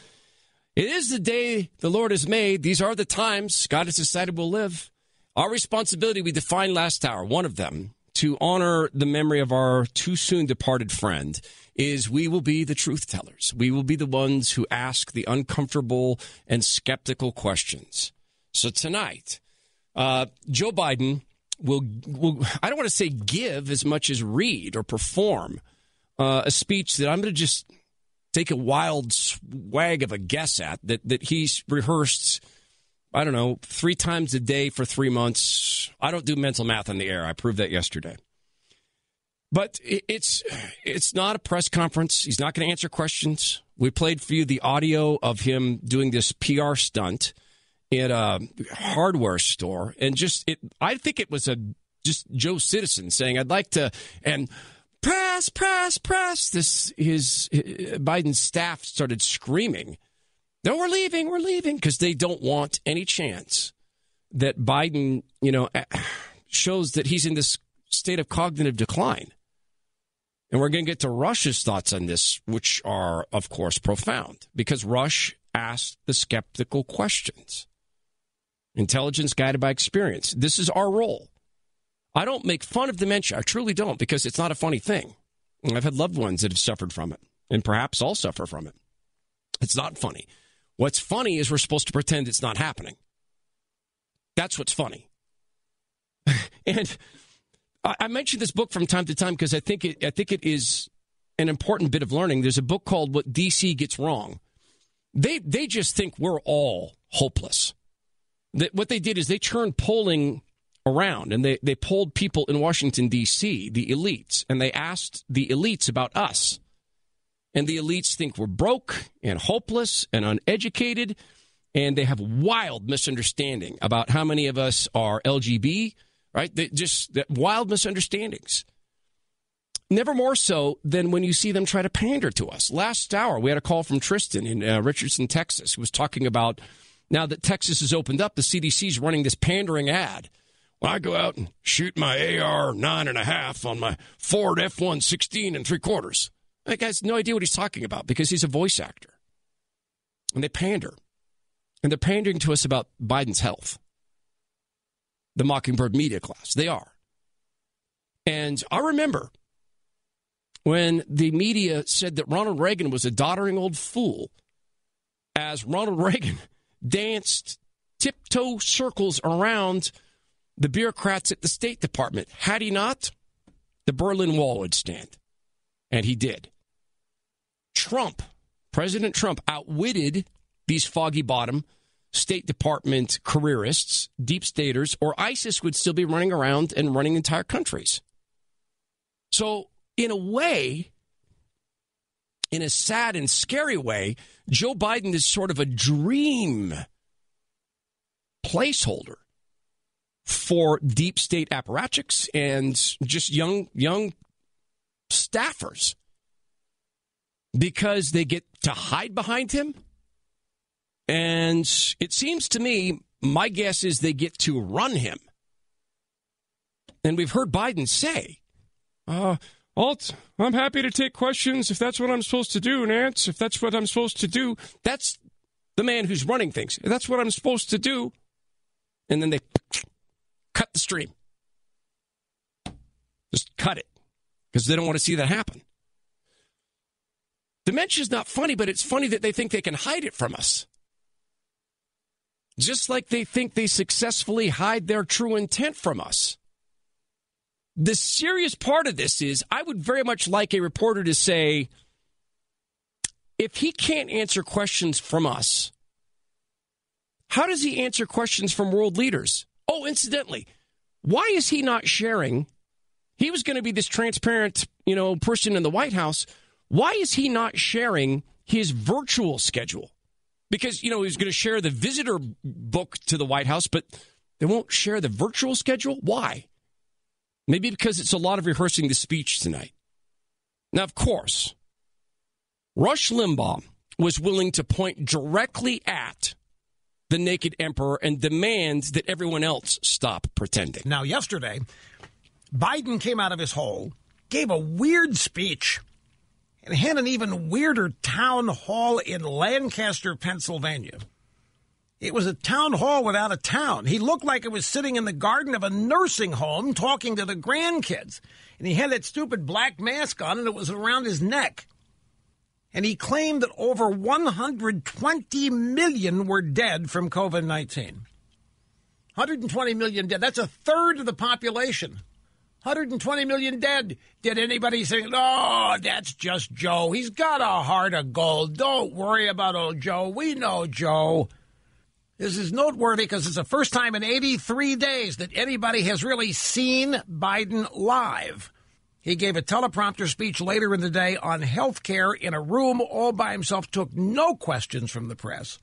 It is the day the Lord has made. These are the times God has decided we'll live. Our responsibility, we defined last hour, one of them, to honor the memory of our too soon departed friend is we will be the truth tellers. We will be the ones who ask the uncomfortable and skeptical questions. So tonight, uh, Joe Biden will, will, I don't want to say give as much as read or perform uh, a speech that I'm going to just take a wild swag of a guess at that, that he's rehearsed, I don't know, three times a day for three months. I don't do mental math on the air. I proved that yesterday. But it's it's not a press conference. He's not going to answer questions. We played for you the audio of him doing this PR stunt in a hardware store and just it I think it was a just Joe Citizen saying I'd like to and press press press this his, uh, his Biden's staff started screaming no we're leaving we're leaving because they don't want any chance that Biden you know shows that he's in this state of cognitive decline and we're going to get to Rush's thoughts on this, which are, of course, profound, because Rush asked the skeptical questions. Intelligence guided by experience. This is our role. I don't make fun of dementia. I truly don't, because it's not a funny thing. I've had loved ones that have suffered from it, and perhaps I'll suffer from it. It's not funny. What's funny is we're supposed to pretend it's not happening. That's what's funny. and I mention this book from time to time because I think it, I think it is an important bit of learning. There's a book called "What DC Gets Wrong." They they just think we're all hopeless. That what they did is they turned polling around and they, they polled people in Washington, D.C., the elites, and they asked the elites about us. And the elites think we're broke and hopeless and uneducated, and they have wild misunderstanding about how many of us are LGB, right? They just that wild misunderstandings. Never more so than when you see them try to pander to us. Last hour, we had a call from Tristan in uh, Richardson, Texas, who was talking about now that Texas has opened up, the CDC is running this pandering ad. When I go out and shoot my AR nine and a half on my Ford F one sixteen and three quarters, that guy's no idea what he's talking about because he's a voice actor. And they pander. And they're pandering to us about Biden's health. The Mockingbird media class. They are. And I remember when the media said that Ronald Reagan was a doddering old fool, as Ronald Reagan danced tiptoe circles around the bureaucrats at the State Department. Had he not, the Berlin Wall would stand. And he did. Trump, President Trump, outwitted these foggy bottom State Department careerists, deep staters, or ISIS would still be running around and running entire countries. So, in a way, in a sad and scary way, Joe Biden is sort of a dream placeholder for deep state apparatchiks and just young young staffers because they get to hide behind him and it seems to me my guess is they get to run him and we've heard biden say uh, Alt, I'm happy to take questions if that's what I'm supposed to do, Nance. If that's what I'm supposed to do, that's the man who's running things. If that's what I'm supposed to do. And then they cut the stream. Just cut it because they don't want to see that happen. Dementia is not funny, but it's funny that they think they can hide it from us. Just like they think they successfully hide their true intent from us. The serious part of this is I would very much like a reporter to say, if he can't answer questions from us, how does he answer questions from world leaders? Oh, incidentally, why is he not sharing? He was going to be this transparent, you know, person in the White House. Why is he not sharing his virtual schedule? Because, you know, he's going to share the visitor book to the White House, but they won't share the virtual schedule? Why? Maybe because it's a lot of rehearsing the speech tonight. Now, of course, Rush Limbaugh was willing to point directly at the naked emperor and demand that everyone else stop pretending. Now, yesterday, Biden came out of his hole, gave a weird speech, and had an even weirder town hall in Lancaster, Pennsylvania. It was a town hall without a town. He looked like it was sitting in the garden of a nursing home talking to the grandkids. And he had that stupid black mask on and it was around his neck. And he claimed that over 120 million were dead from COVID 19. 120 million dead. That's a third of the population. 120 million dead. Did anybody say, oh, that's just Joe? He's got a heart of gold. Don't worry about old Joe. We know Joe. This is noteworthy because it's the first time in 83 days that anybody has really seen Biden live. He gave a teleprompter speech later in the day on health care in a room all by himself, took no questions from the press.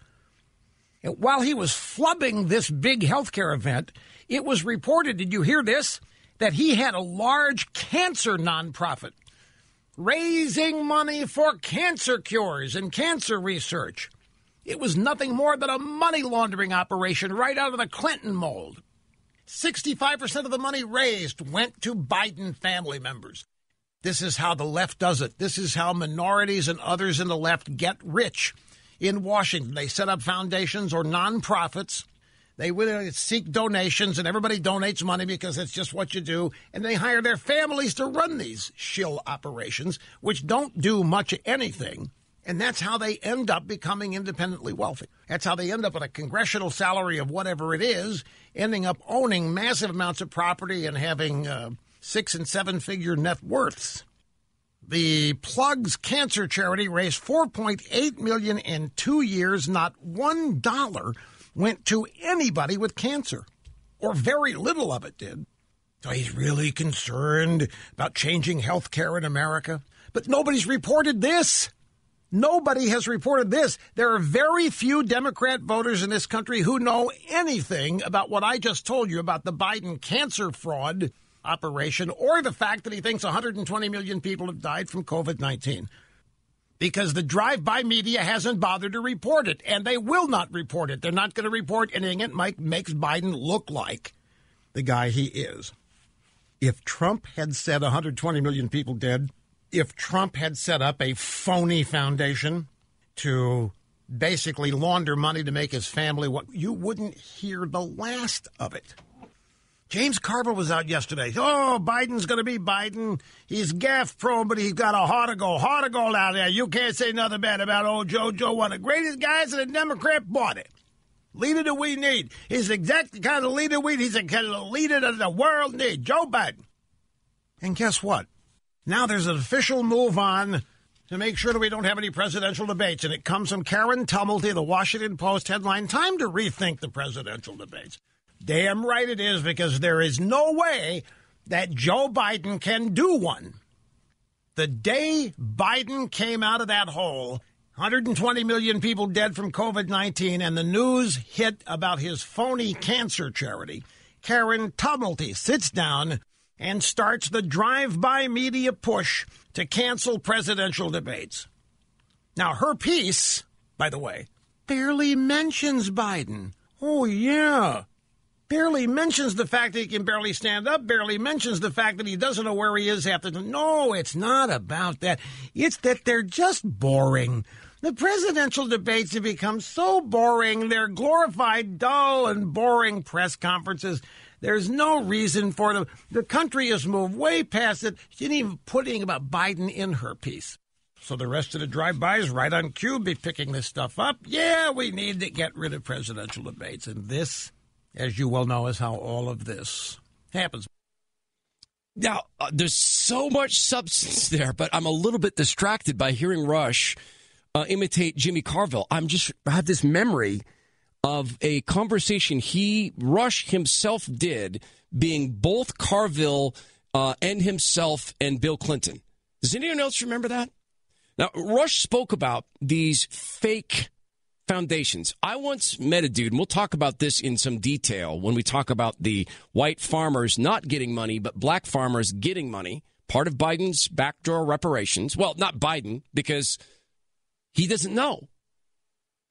And while he was flubbing this big health care event, it was reported, did you hear this? That he had a large cancer nonprofit raising money for cancer cures and cancer research. It was nothing more than a money laundering operation right out of the Clinton mold. 65% of the money raised went to Biden family members. This is how the left does it. This is how minorities and others in the left get rich. In Washington, they set up foundations or nonprofits. They seek donations, and everybody donates money because it's just what you do. And they hire their families to run these shill operations, which don't do much of anything. And that's how they end up becoming independently wealthy. That's how they end up with a congressional salary of whatever it is, ending up owning massive amounts of property and having uh, six and seven figure net worths. The Plugs Cancer Charity raised 4.8 million in 2 years, not 1 dollar went to anybody with cancer, or very little of it did. So he's really concerned about changing health care in America. But nobody's reported this. Nobody has reported this. There are very few Democrat voters in this country who know anything about what I just told you about the Biden cancer fraud operation or the fact that he thinks 120 million people have died from COVID 19. Because the drive by media hasn't bothered to report it, and they will not report it. They're not going to report anything that Mike makes Biden look like the guy he is. If Trump had said 120 million people dead, if Trump had set up a phony foundation to basically launder money to make his family what you wouldn't hear the last of it. James Carville was out yesterday. Oh, Biden's going to be Biden. He's gaff prone, but he's got a heart of gold. Heart of gold out there. You can't say nothing bad about old Joe. Joe, one of the greatest guys in the Democrat party. Leader that we need. He's exactly the kind of leader we need. He's the kind of leader that the world needs. Joe Biden. And guess what? Now there's an official move on to make sure that we don't have any presidential debates. And it comes from Karen Tumulty, the Washington Post headline Time to rethink the presidential debates. Damn right it is, because there is no way that Joe Biden can do one. The day Biden came out of that hole, 120 million people dead from COVID 19, and the news hit about his phony cancer charity, Karen Tumulty sits down and starts the drive by media push to cancel presidential debates. Now, her piece, by the way, barely mentions Biden. Oh, yeah. Barely mentions the fact that he can barely stand up, barely mentions the fact that he doesn't know where he is after the. No, it's not about that. It's that they're just boring. The presidential debates have become so boring. They're glorified, dull, and boring press conferences. There's no reason for them. The country has moved way past it. She didn't even put anything about Biden in her piece. So the rest of the drive-bys right on cue be picking this stuff up. Yeah, we need to get rid of presidential debates. And this, as you well know, is how all of this happens. Now, uh, there's so much substance there, but I'm a little bit distracted by hearing Rush uh, imitate Jimmy Carville. I'm just I have this memory of a conversation he Rush himself did, being both Carville uh, and himself and Bill Clinton. Does anyone else remember that? Now, Rush spoke about these fake foundations. I once met a dude, and we'll talk about this in some detail when we talk about the white farmers not getting money, but black farmers getting money, part of Biden's backdoor reparations. Well, not Biden, because he doesn't know.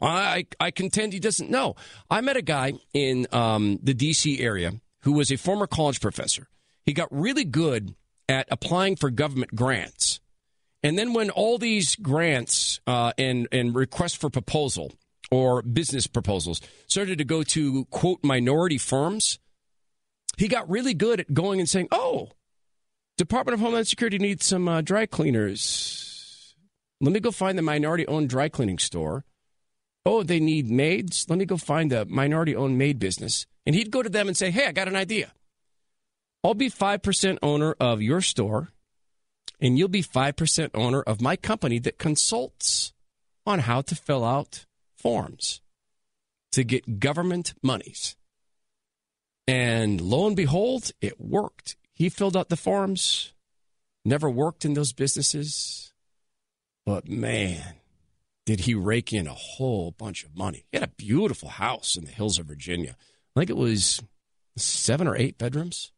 I, I contend he doesn't know. I met a guy in um, the D.C. area who was a former college professor. He got really good at applying for government grants. And then when all these grants uh, and, and requests for proposal or business proposals started to go to, quote, minority firms, he got really good at going and saying, oh, Department of Homeland Security needs some uh, dry cleaners. Let me go find the minority owned dry cleaning store Oh, they need maids? Let me go find the minority owned maid business. And he'd go to them and say, Hey, I got an idea. I'll be 5% owner of your store, and you'll be 5% owner of my company that consults on how to fill out forms to get government monies. And lo and behold, it worked. He filled out the forms, never worked in those businesses. But man, did he rake in a whole bunch of money. He had a beautiful house in the hills of Virginia. I think it was seven or eight bedrooms.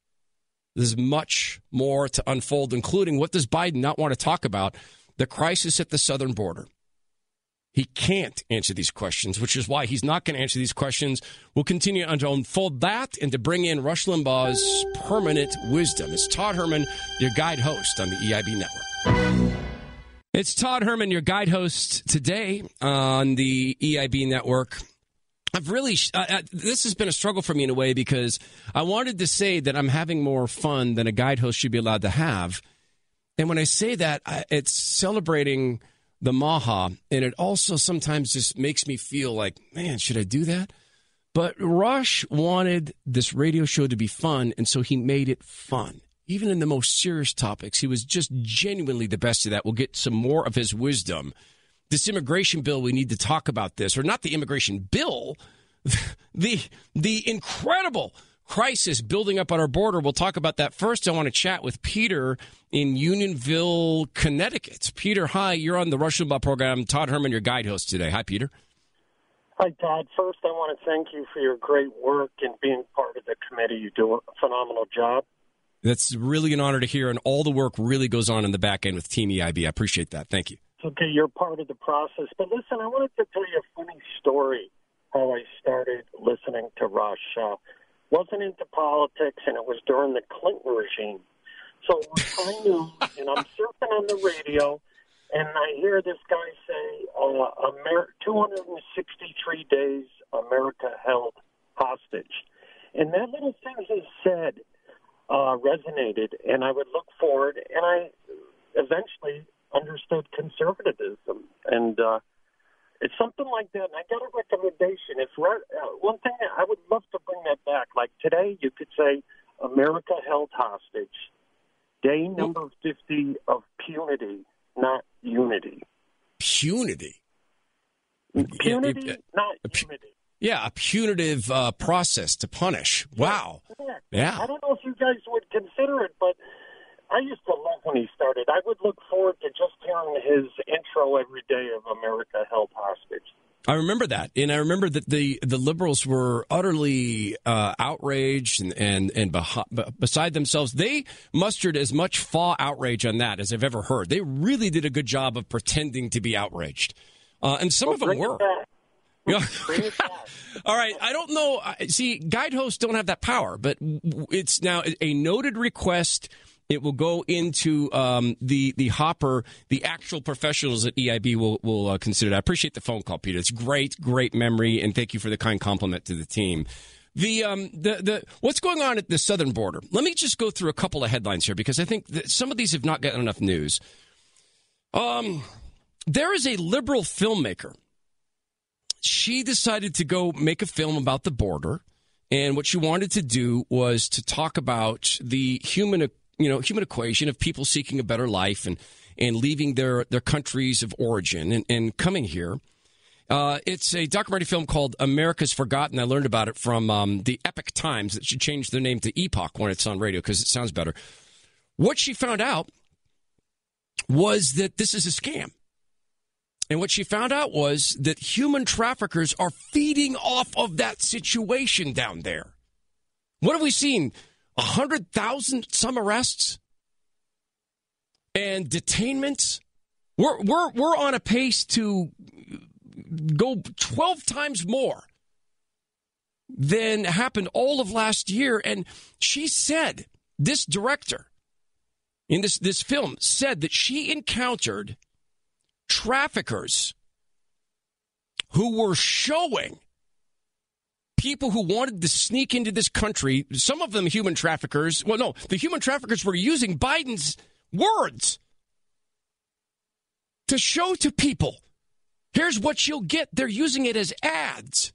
There's much more to unfold, including what does Biden not want to talk about? The crisis at the southern border. He can't answer these questions, which is why he's not going to answer these questions. We'll continue to unfold that and to bring in Rush Limbaugh's permanent wisdom. It's Todd Herman, your guide host on the EIB network. It's Todd Herman, your guide host today on the EIB network. I've really, uh, uh, this has been a struggle for me in a way because I wanted to say that I'm having more fun than a guide host should be allowed to have. And when I say that, it's celebrating the Maha. And it also sometimes just makes me feel like, man, should I do that? But Rush wanted this radio show to be fun. And so he made it fun even in the most serious topics, he was just genuinely the best of that. We'll get some more of his wisdom. This immigration bill, we need to talk about this, or not the immigration bill, the the incredible crisis building up on our border. We'll talk about that first. I want to chat with Peter in Unionville, Connecticut. Peter, hi, you're on the Rush Limbaugh program. Todd Herman, your guide host today. Hi, Peter. Hi, Todd. First, I want to thank you for your great work and being part of the committee. You do a phenomenal job. That's really an honor to hear, and all the work really goes on in the back end with Team EIB. I appreciate that. Thank you. Okay, you're part of the process. But listen, I wanted to tell you a funny story how I started listening to Rush. Uh, wasn't into politics, and it was during the Clinton regime. So it was high noon, and I'm surfing on the radio, and I hear this guy say, uh, Amer- 263 days America held hostage. And that little thing he said – uh, resonated, and I would look forward, and I eventually understood conservatism, and uh, it's something like that. And I got a recommendation. It's re- uh, one thing I would love to bring that back. Like today, you could say America held hostage, day number fifty of punity, not unity. Punity. Punity, not unity. Yeah, a punitive uh, process to punish. Wow. Yeah. I don't know if you guys would consider it, but I used to love when he started. I would look forward to just hearing his intro every day of America Held Hostage. I remember that, and I remember that the the liberals were utterly uh, outraged and and and beh- beside themselves. They mustered as much faw outrage on that as I've ever heard. They really did a good job of pretending to be outraged, uh, and some well, of them were. All right. I don't know. See, guide hosts don't have that power, but it's now a noted request. It will go into um, the the hopper. The actual professionals at EIB will will uh, consider that. I appreciate the phone call, Peter. It's great, great memory, and thank you for the kind compliment to the team. The um the the what's going on at the southern border? Let me just go through a couple of headlines here because I think some of these have not gotten enough news. Um, there is a liberal filmmaker she decided to go make a film about the border. And what she wanted to do was to talk about the human, you know, human equation of people seeking a better life and, and leaving their, their countries of origin and, and coming here. Uh, it's a documentary film called America's Forgotten. I learned about it from um, the Epic Times that should change their name to Epoch when it's on radio because it sounds better. What she found out was that this is a scam. And what she found out was that human traffickers are feeding off of that situation down there. What have we seen? 100,000 some arrests and detainments. We're, we're, we're on a pace to go 12 times more than happened all of last year. And she said, this director in this, this film said that she encountered traffickers who were showing people who wanted to sneak into this country, some of them human traffickers. Well, no, the human traffickers were using Biden's words to show to people here's what you'll get. They're using it as ads.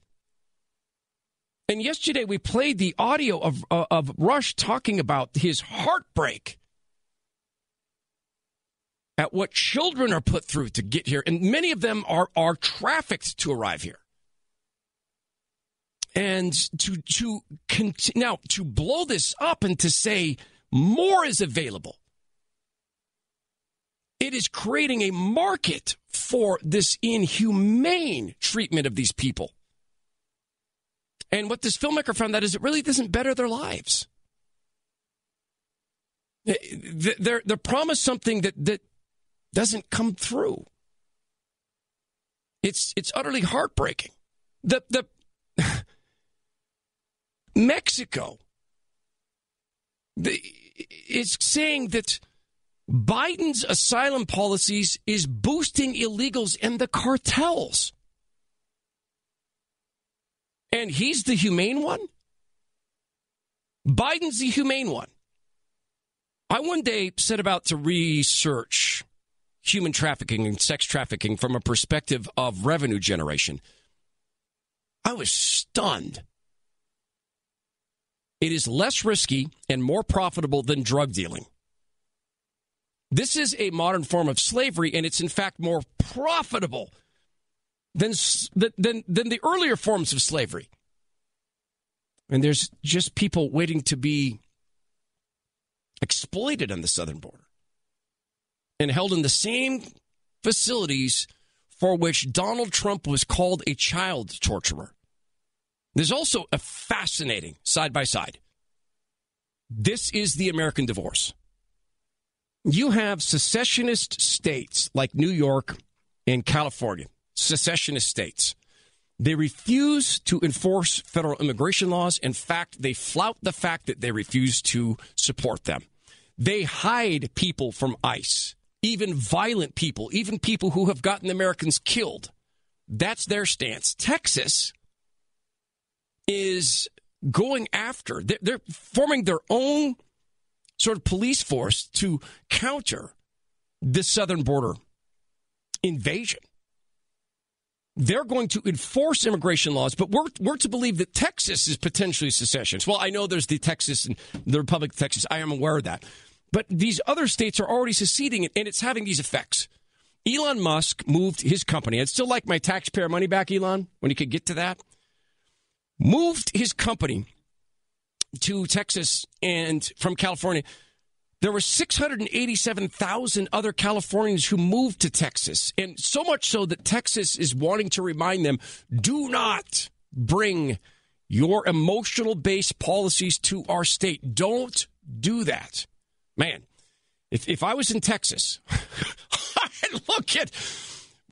And yesterday we played the audio of, uh, of Rush talking about his heartbreak at what children are put through to get here, and many of them are are trafficked to arrive here. And to to continue now to blow this up and to say more is available. It is creating a market for this inhumane treatment of these people. And what this filmmaker found out is it really doesn't better their lives. They're, they're promised something that, that doesn't come through. It's, it's utterly heartbreaking. The, the Mexico the, is saying that Biden's asylum policies is boosting illegals and the cartels. And he's the humane one? Biden's the humane one. I one day set about to research human trafficking and sex trafficking from a perspective of revenue generation. I was stunned. It is less risky and more profitable than drug dealing. This is a modern form of slavery, and it's in fact more profitable than, than, than the earlier forms of slavery. And there's just people waiting to be exploited on the southern border and held in the same facilities for which Donald Trump was called a child torturer. There's also a fascinating side by side. This is the American divorce. You have secessionist states like New York and California, secessionist states. They refuse to enforce federal immigration laws. In fact, they flout the fact that they refuse to support them. They hide people from ICE, even violent people, even people who have gotten Americans killed. That's their stance. Texas is going after, they're, forming their own sort of police force to counter the southern border invasion. They're going to enforce immigration laws, but we're, we're to believe that Texas is potentially secessionist. Well, I know there's the Texas and the Republic of Texas. I am aware of that. But these other states are already seceding, and it's having these effects. Elon Musk moved his company. I'd still like my taxpayer money back, Elon, when he could get to that. Moved his company to Texas and from California. There were 687,000 other Californians who moved to Texas. And so much so that Texas is wanting to remind them do not bring your emotional based policies to our state. Don't do that. Man, if, if I was in Texas, I'd look at,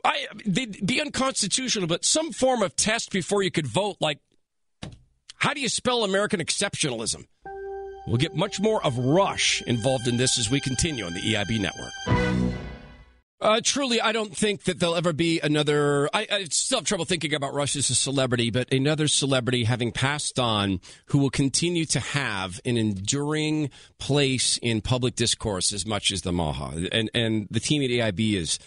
I, they'd be unconstitutional, but some form of test before you could vote, like how do you spell American exceptionalism? We'll get much more of Rush involved in this as we continue on the EIB network. Uh, truly, I don't think that there'll ever be another. I, I, still have trouble thinking about Rush as a celebrity, but another celebrity having passed on who will continue to have an enduring place in public discourse as much as the Maha. And, and the team at EIB is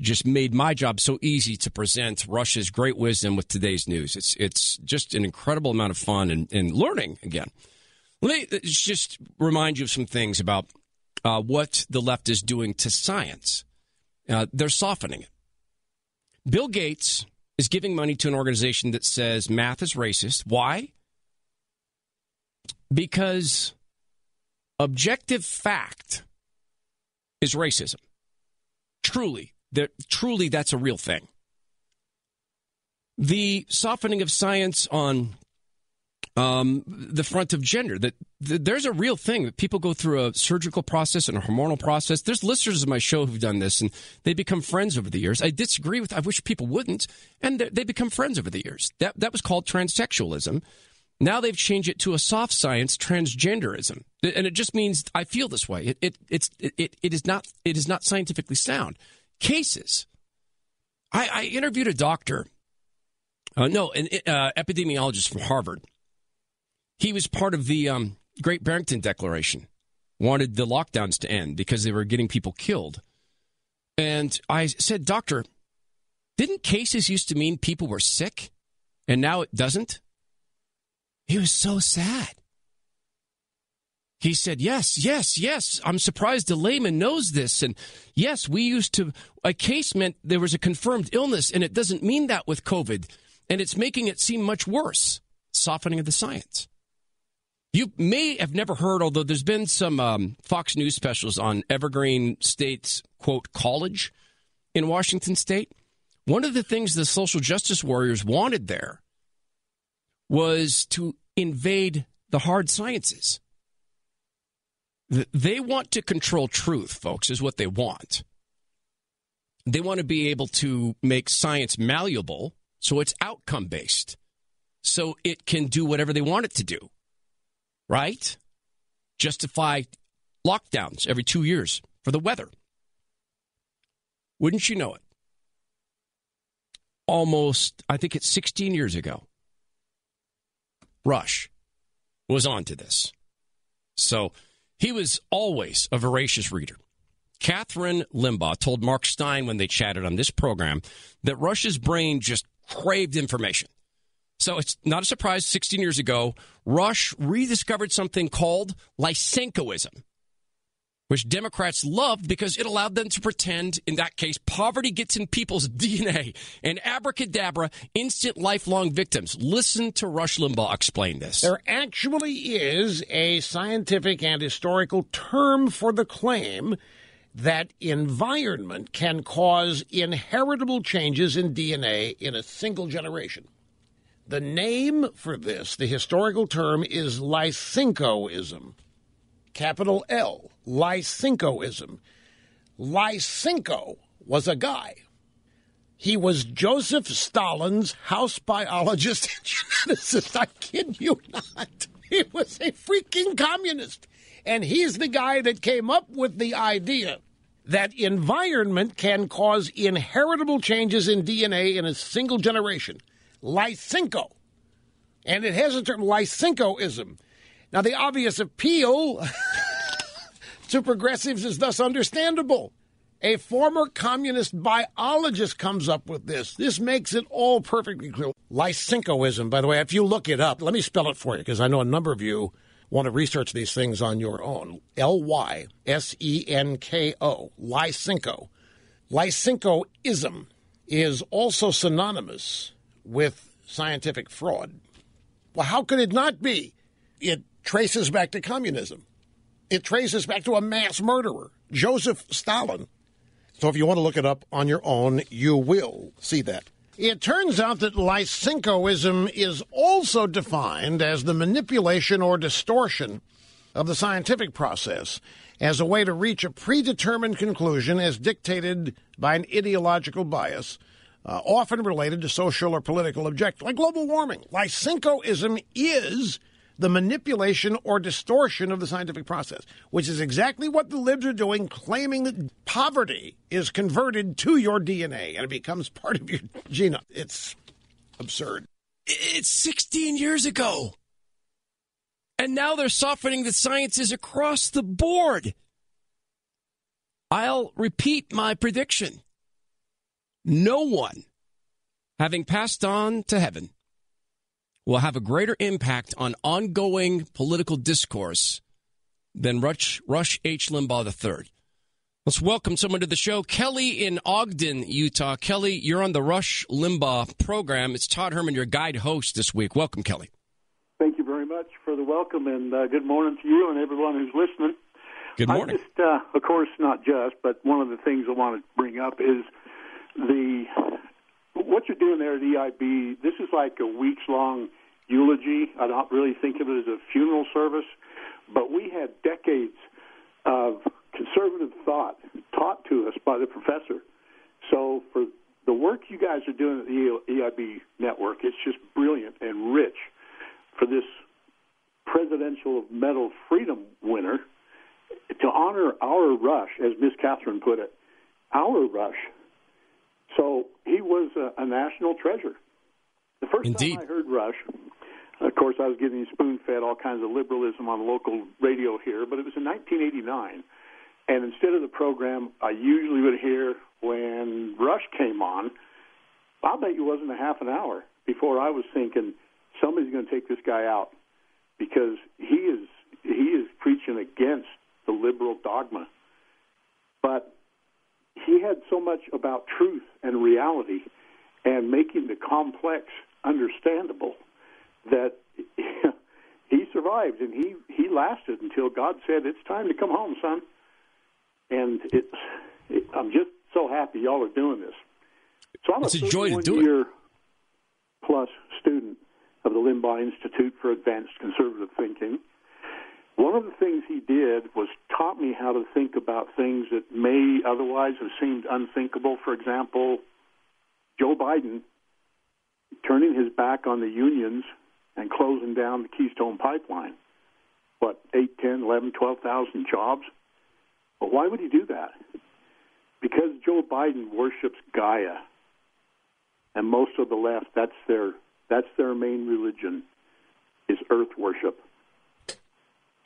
just made my job so easy to present Rush's great wisdom with today's news. It's, it's just an incredible amount of fun and, and learning again. Let me just remind you of some things about uh, what the left is doing to science. Uh, they're softening it. Bill Gates is giving money to an organization that says math is racist. Why? Because objective fact is racism. Truly, that truly that's a real thing. The softening of science on um, the front of gender. That, there's a real thing that people go through a surgical process and a hormonal process. There's listeners of my show who've done this, and they become friends over the years. I disagree with. I wish people wouldn't, and they become friends over the years. That that was called transsexualism. Now they've changed it to a soft science transgenderism, and it just means I feel this way. It it it's it, it is not it is not scientifically sound. Cases. I, I interviewed a doctor. Uh, no, an uh, epidemiologist from Harvard he was part of the um, Great Barrington Declaration, wanted the lockdowns to end because they were getting people killed. And I said, Doctor, didn't cases used to mean people were sick and now it doesn't? He was so sad. He said, Yes, yes, yes. I'm surprised a layman knows this. And yes, we used to, a case meant there was a confirmed illness, and it doesn't mean that with COVID. And it's making it seem much worse. Softening of the science. You may have never heard, although there's been some um, Fox News specials on Evergreen State's quote, college in Washington state. One of the things the social justice warriors wanted there was to invade the hard sciences. They want to control truth, folks, is what they want. They want to be able to make science malleable so it's outcome based, so it can do whatever they want it to do, right? Justify lockdowns every two years for the weather. Wouldn't you know it? Almost, I think it's 16 years ago, Rush was onto this. So he was always a voracious reader. Kathryn Limbaugh told Mark Steyn when they chatted on this program that Rush's brain just craved information. So it's not a surprise 16 years ago, Rush rediscovered something called Lysenkoism which Democrats loved because it allowed them to pretend, in that case, poverty gets in people's DNA and abracadabra, instant lifelong victims. Listen to Rush Limbaugh explain this. There actually is a scientific and historical term for the claim that environment can cause inheritable changes in DNA in a single generation. The name for this, the historical term, is Lysenkoism capital L, Lysenkoism. Lysenko was a guy. He was Joseph Stalin's house biologist and geneticist. I kid you not. He was a freaking communist. And he's the guy that came up with the idea that environment can cause inheritable changes in DNA in a single generation. Lysenko. And it has a term, Lysenkoism. Now, the obvious appeal to progressives is thus understandable. A former communist biologist comes up with this. This makes it all perfectly clear. Lysenkoism, by the way, if you look it up, let me spell it for you because I know a number of you want to research these things on your own. L Y S E N K O, Lysenko. Lysenkoism is also synonymous with scientific fraud. Well, how could it not be? It traces back to communism. It traces back to a mass murderer, Joseph Stalin. So if you want to look it up on your own, you will see that. It turns out that Lysenkoism is also defined as the manipulation or distortion of the scientific process as a way to reach a predetermined conclusion as dictated by an ideological bias, uh, often related to social or political objectives, like global warming. Lysenkoism is the manipulation or distortion of the scientific process, which is exactly what the libs are doing, claiming that poverty is converted to your DNA and it becomes part of your genome. It's absurd. It's 16 years ago. And now they're softening the sciences across the board. I'll repeat my prediction. No one, having passed on to heaven, will have a greater impact on ongoing political discourse than Rush, Rush H. Limbaugh III. Let's welcome someone to the show. Kelly in Ogden, Utah. Kelly, you're on the Rush Limbaugh program. It's Todd Herman, your guide host this week. Welcome, Kelly. Thank you very much for the welcome, and uh, good morning to you and everyone who's listening. Good morning. I just, uh, of course, not just, but one of the things I want to bring up is the what you're doing there at EIB, this is like a weeks long eulogy. I don't really think of it as a funeral service, but we had decades of conservative thought taught to us by the professor. So for the work you guys are doing at the EIB network, it's just brilliant and rich for this Presidential Medal Freedom winner to honor our rush, as Miss Kathryn put it, our rush so he was a, a national treasure. The first Indeed. time I heard Rush, of course, I was getting spoon fed all kinds of liberalism on local radio here, but it was in 1989. And instead of the program I usually would hear when Rush came on, I'll bet you wasn't a half an hour before I was thinking somebody's going to take this guy out because he is he is preaching against the liberal dogma. But he had so much about truth and reality and making the complex understandable that he survived and he he lasted until God said it's time to come home son and it I'm just so happy y'all are doing this. So I'm It's a a joy to 31 do it. year plus student of the Limbaugh Institute for Advanced Conservative Thinking. One of the things he did was taught me how to think about things that may otherwise have seemed unthinkable. For example, Joe Biden turning his back on the unions and closing down the Keystone Pipeline. What, 8, 10, 11, 12,000 jobs? But why would he do that? Because Joe Biden worships Gaia. And most of the left, that's their that's their main religion is earth worship.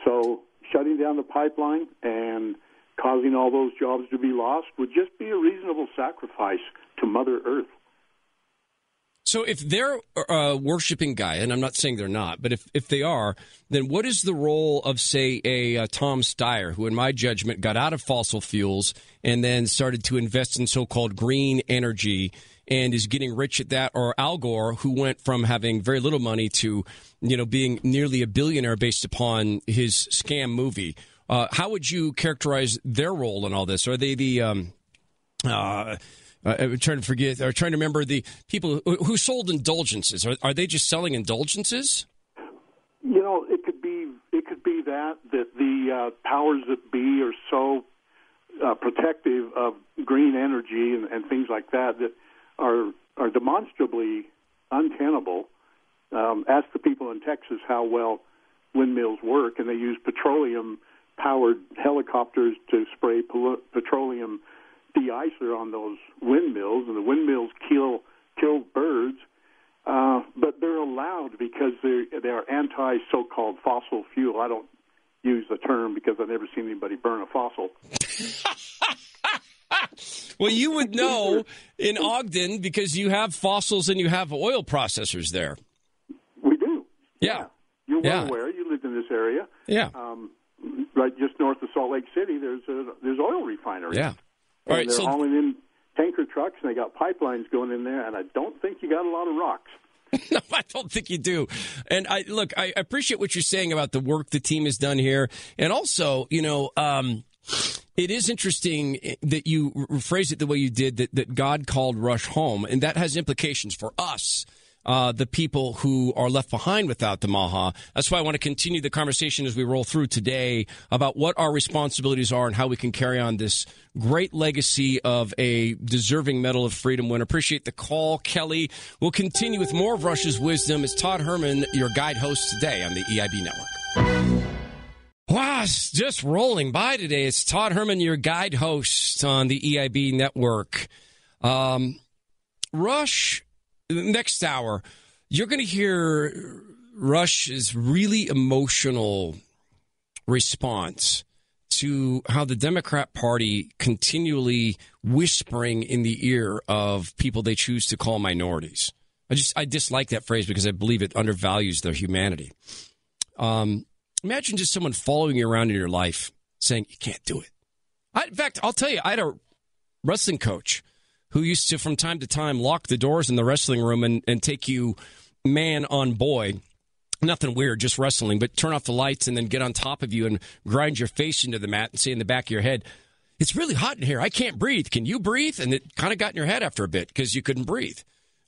So shutting down the pipeline and causing all those jobs to be lost would just be a reasonable sacrifice to Mother Earth. So if they're uh, worshiping Gaia, and I'm not saying they're not, but if, if they are, then what is the role of, say, a uh, Tom Steyer, who, in my judgment, got out of fossil fuels and then started to invest in so-called green energy and is getting rich at that, or Al Gore, who went from having very little money to, you know, being nearly a billionaire based upon his scam movie? Uh, how would you characterize their role in all this? Are they the um, uh, uh, trying to forget or trying to remember the people who, who sold indulgences. Are, are they just selling indulgences? You know, it could be it could be that that the uh, powers that be are so uh, protective of green energy and, and things like that that are are demonstrably untenable. Um, ask the people in Texas how well windmills work, and they use petroleum powered helicopters to spray petroleum de-icer on those windmills, and the windmills kill kill birds. Uh, but they're allowed because they they are anti so-called fossil fuel. I don't use the term because I've never seen anybody burn a fossil. Well, you would know in Ogden because you have fossils and you have oil processors there. We do. Yeah. You're well Yeah. aware. You lived in this area. Yeah. Um, right just north of Salt Lake City, there's a there's oil refineries. Yeah. And All right, they're so- hauling in tanker trucks, and they got pipelines going in there, and I don't think you got a lot of rocks. no, I don't think you do. And I look, I appreciate what you're saying about the work the team has done here, and also, you know, um, it is interesting that you rephrase it the way you did. That that God called Rush home, and that has implications for us. Uh, the people who are left behind without the Maha. That's why I want to continue the conversation as we roll through today about what our responsibilities are and how we can carry on this great legacy of a deserving Medal of Freedom winner. Appreciate the call, Kelly. We'll continue with more of Rush's wisdom. It's Todd Herman, your guide host today on the EIB Network. Wow, it's just rolling by today. It's Todd Herman, your guide host on the EIB network. Um, Rush, next hour, you're going to hear Rush's really emotional response to how the Democrat Party continually whispering in the ear of people they choose to call minorities. I just I dislike that phrase because I believe it undervalues their humanity. Um, imagine just someone following you around in your life saying you can't do it. I, in fact, I'll tell you, I had a wrestling coach who used to, from time to time, lock the doors in the wrestling room and, and take you man on boy. Nothing weird, just wrestling, but turn off the lights and then get on top of you and grind your face into the mat and say in the back of your head, It's really hot in here. I can't breathe. Can you breathe? And it kind of got in your head after a bit because you couldn't breathe.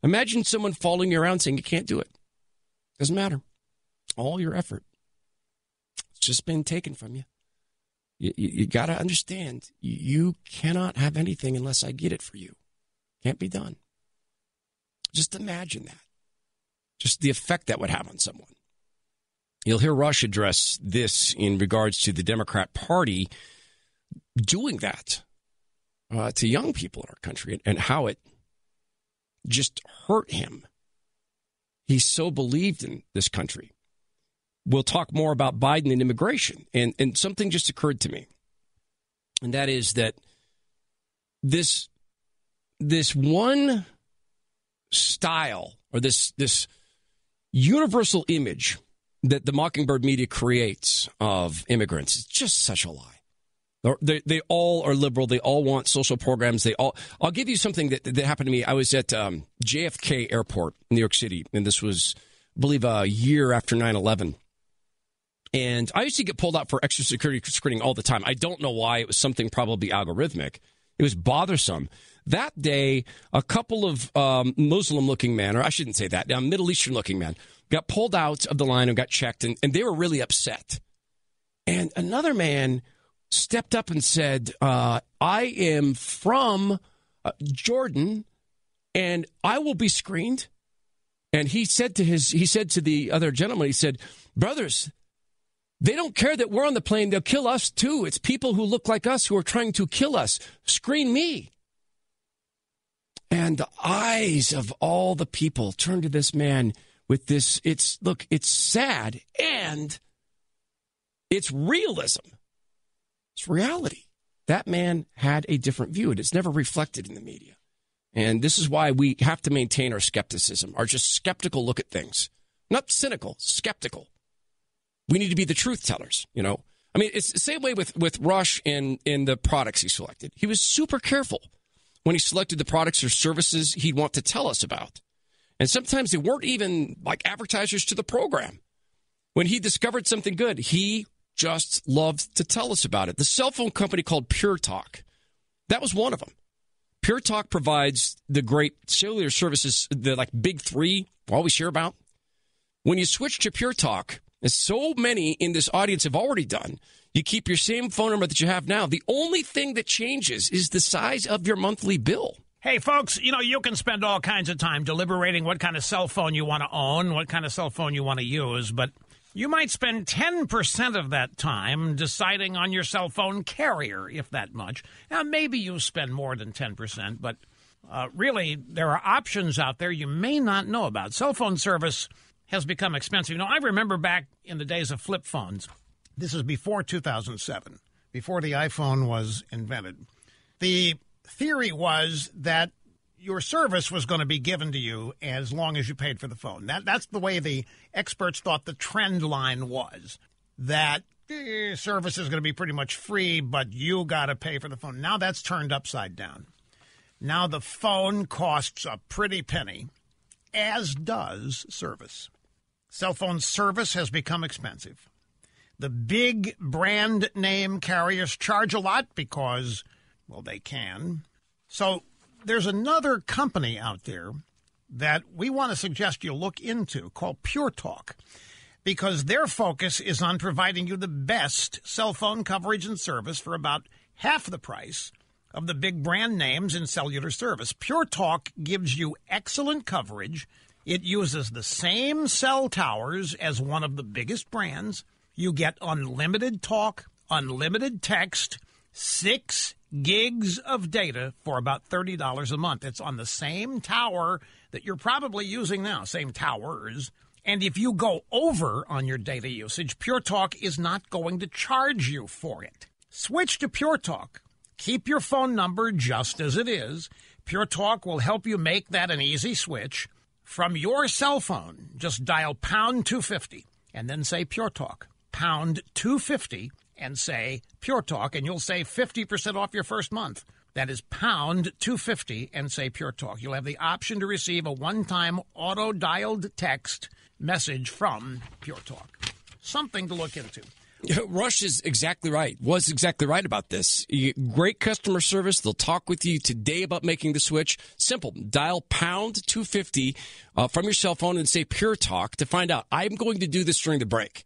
Imagine someone following you around saying you can't do it. Doesn't matter. All your effort. It's just been taken from you. You, you, you got to understand, you cannot have anything unless I get it for you. Can't be done. Just imagine that. Just the effect that would have on someone. You'll hear Rush address this in regards to the Democrat Party doing that uh, to young people in our country and how it just hurt him. He so believed in this country. We'll talk more about Biden and immigration. And, and something just occurred to me, and that is that this this one style or this this universal image that the Mockingbird media creates of immigrants is just such a lie. They, they all are liberal. They all want social programs. They all. I'll give you something that, that happened to me. I was at um, JFK Airport, in New York City, and this was, I believe, a year after 9 11. And I used to get pulled out for extra security screening all the time. I don't know why. It was something probably algorithmic. It was bothersome. That day, a couple of um, Muslim looking men, or I shouldn't say that, a Middle Eastern looking men, got pulled out of the line and got checked, and, and they were really upset. And another man stepped up and said, uh, I am from uh, Jordan and I will be screened. And he said to his he said to the other gentleman, he said, Brothers, they don't care that we're on the plane, they'll kill us too. It's people who look like us who are trying to kill us. Screen me. And the eyes of all the people turned to this man with this. It's look, it's sad and it's realism. It's reality. That man had a different view, and it's never reflected in the media. And this is why we have to maintain our skepticism, our just skeptical look at things. Not cynical, skeptical. We need to be the truth tellers, you know. I mean, it's the same way with, with Rush in, in the products he selected. He was super careful when he selected the products or services he'd want to tell us about. And sometimes they weren't even like advertisers to the program. When he discovered something good, he just loved to tell us about it. The cell phone company called Pure Talk, that was one of them. Pure Talk provides the great cellular services, the like big three, always hear about. When you switch to Pure Talk, as so many in this audience have already done, you keep your same phone number that you have now. The only thing that changes is the size of your monthly bill. Hey, folks, you know, you can spend all kinds of time deliberating what kind of cell phone you want to own, what kind of cell phone you want to use, but you might spend 10% of that time deciding on your cell phone carrier, if that much. Now, maybe you spend more than 10%, but uh, really, there are options out there you may not know about. Cell phone service has become expensive. You know, I remember back in the days of flip phones, this is before 2007, before the iPhone was invented. The theory was that your service was going to be given to you as long as you paid for the phone. That that's the way the experts thought the trend line was. That eh, service is going to be pretty much free, but you got to pay for the phone. Now that's turned upside down. Now the phone costs a pretty penny, as does service. Cell phone service has become expensive. The big brand name carriers charge a lot because, well, they can. So there's another company out there that we want to suggest you look into called Pure Talk because their focus is on providing you the best cell phone coverage and service for about half the price of the big brand names in cellular service. Pure Talk gives you excellent coverage. It uses the same cell towers as one of the biggest brands. You get unlimited talk, unlimited text, six gigs of data for about $30 a month. It's on the same tower that you're probably using now, same towers. And if you go over on your data usage, Pure Talk is not going to charge you for it. Switch to Pure Talk. Keep your phone number just as it is. Pure Talk will help you make that an easy switch. From your cell phone, just dial pound 250 and then say Pure Talk. Pound 250 and say Pure Talk, and you'll save 50% off your first month. That is pound 250 and say Pure Talk. You'll have the option to receive a one time auto dialed text message from Pure Talk. Something to look into. Rush is exactly right. Was exactly right about this. Great customer service. They'll talk with you today about making the switch. Simple. Dial pound 250 uh, from your cell phone and say Pure Talk to find out. I'm going to do this during the break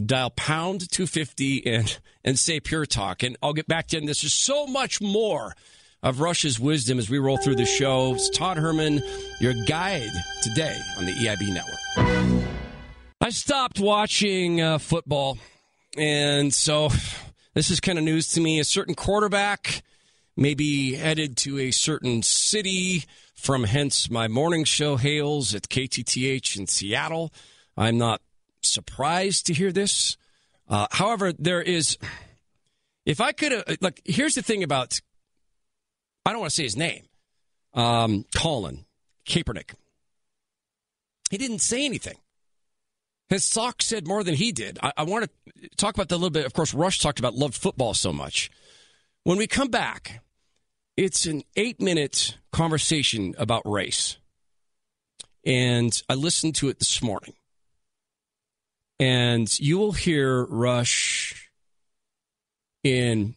dial pound 250 and, and say Pure Talk. And I'll get back to you. And this is so much more of Rush's wisdom as we roll through the show. It's Todd Herman, your guide today on the EIB network. I stopped watching uh, football. And so this is kind of news to me. A certain quarterback maybe headed to a certain city from hence my morning show hails at KTTH in Seattle. I'm not surprised to hear this. Uh, however, there is, if I could, uh, like, here's the thing about, I don't want to say his name, um, Colin Kaepernick. He didn't say anything. His socks said more than he did. I, I want to talk about that a little bit. Of course, Rush talked about love football so much. When we come back, it's an eight minute conversation about race. And I listened to it this morning. And you will hear Rush in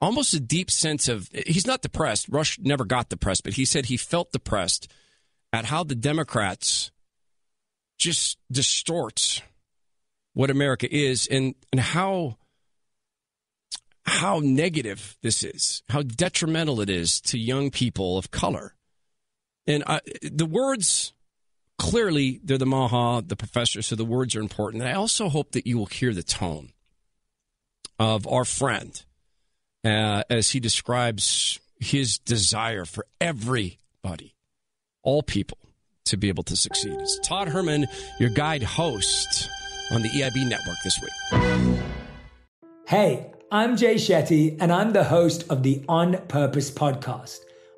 almost a deep sense of he's not depressed. Rush never got depressed, but he said he felt depressed at how the Democrats just distorts what America is and, and how how negative this is, how detrimental it is to young people of color. And I, the words clearly they're the Maha, the professor, so the words are important. And I also hope that you will hear the tone of our friend uh, as he describes his desire for everybody, all people, to be able to succeed. It's Todd Herman, your guide host on the EIB network this week. Hey, I'm Jay Shetty, and I'm the host of the On Purpose podcast.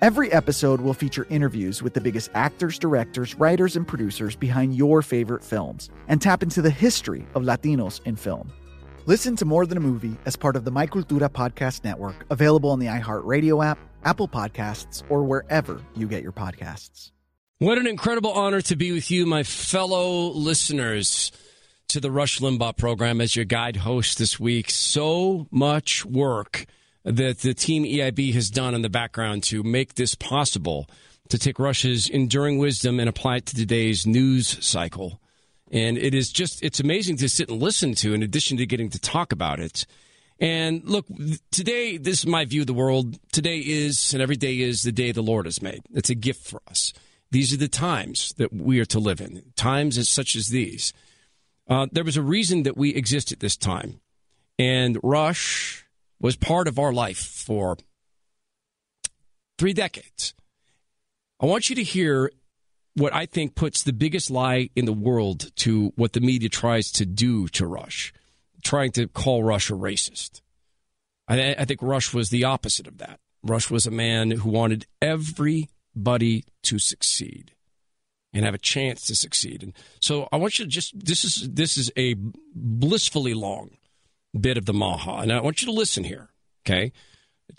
Every episode will feature interviews with the biggest actors, directors, writers, and producers behind your favorite films and tap into the history of Latinos in film. Listen to More Than a Movie as part of the My Cultura Podcast Network, available on the iHeartRadio app, Apple Podcasts, or wherever you get your podcasts. What an incredible honor to be with you, my fellow listeners, to the Rush Limbaugh program as your guide host this week. So much work that the team EIB has done in the background to make this possible, to take Rush's enduring wisdom and apply it to today's news cycle. And it is just, it's amazing to sit and listen to, in addition to getting to talk about it. And look, today, this is my view of the world. Today is, and every day is the day the Lord has made. It's a gift for us. These are the times that we are to live in, times as such as these. Uh, there was a reason that we exist at this time. And Rush was part of our life for three decades. I want you to hear what I think puts the biggest lie in the world to what the media tries to do to Rush, trying to call Rush a racist. I, I think Rush was the opposite of that. Rush was a man who wanted everybody to succeed and have a chance to succeed. And so I want you to just this is this is a blissfully long bit of the Maha. And I want you to listen here, okay?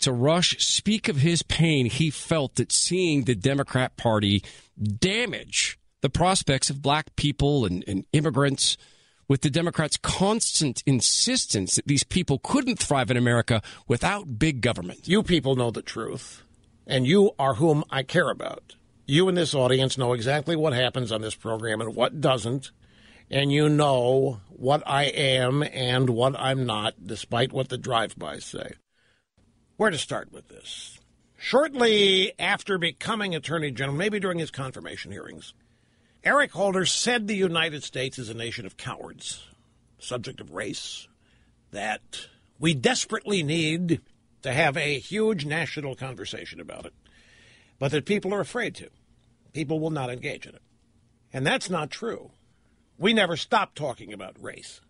To Rush speak of his pain he felt that seeing the Democrat Party damage the prospects of black people and, and immigrants with the Democrats' constant insistence that these people couldn't thrive in America without big government. You people know the truth, and you are whom I care about. You in this audience know exactly what happens on this program and what doesn't, and you know what I am and what I'm not, despite what the drive-bys say. Where to start with this? Shortly after becoming Attorney General, maybe during his confirmation hearings, Eric Holder said the United States is a nation of cowards, subject of race, that we desperately need to have a huge national conversation about it, but that people are afraid to. People will not engage in it. And that's not true. We never stop talking about race.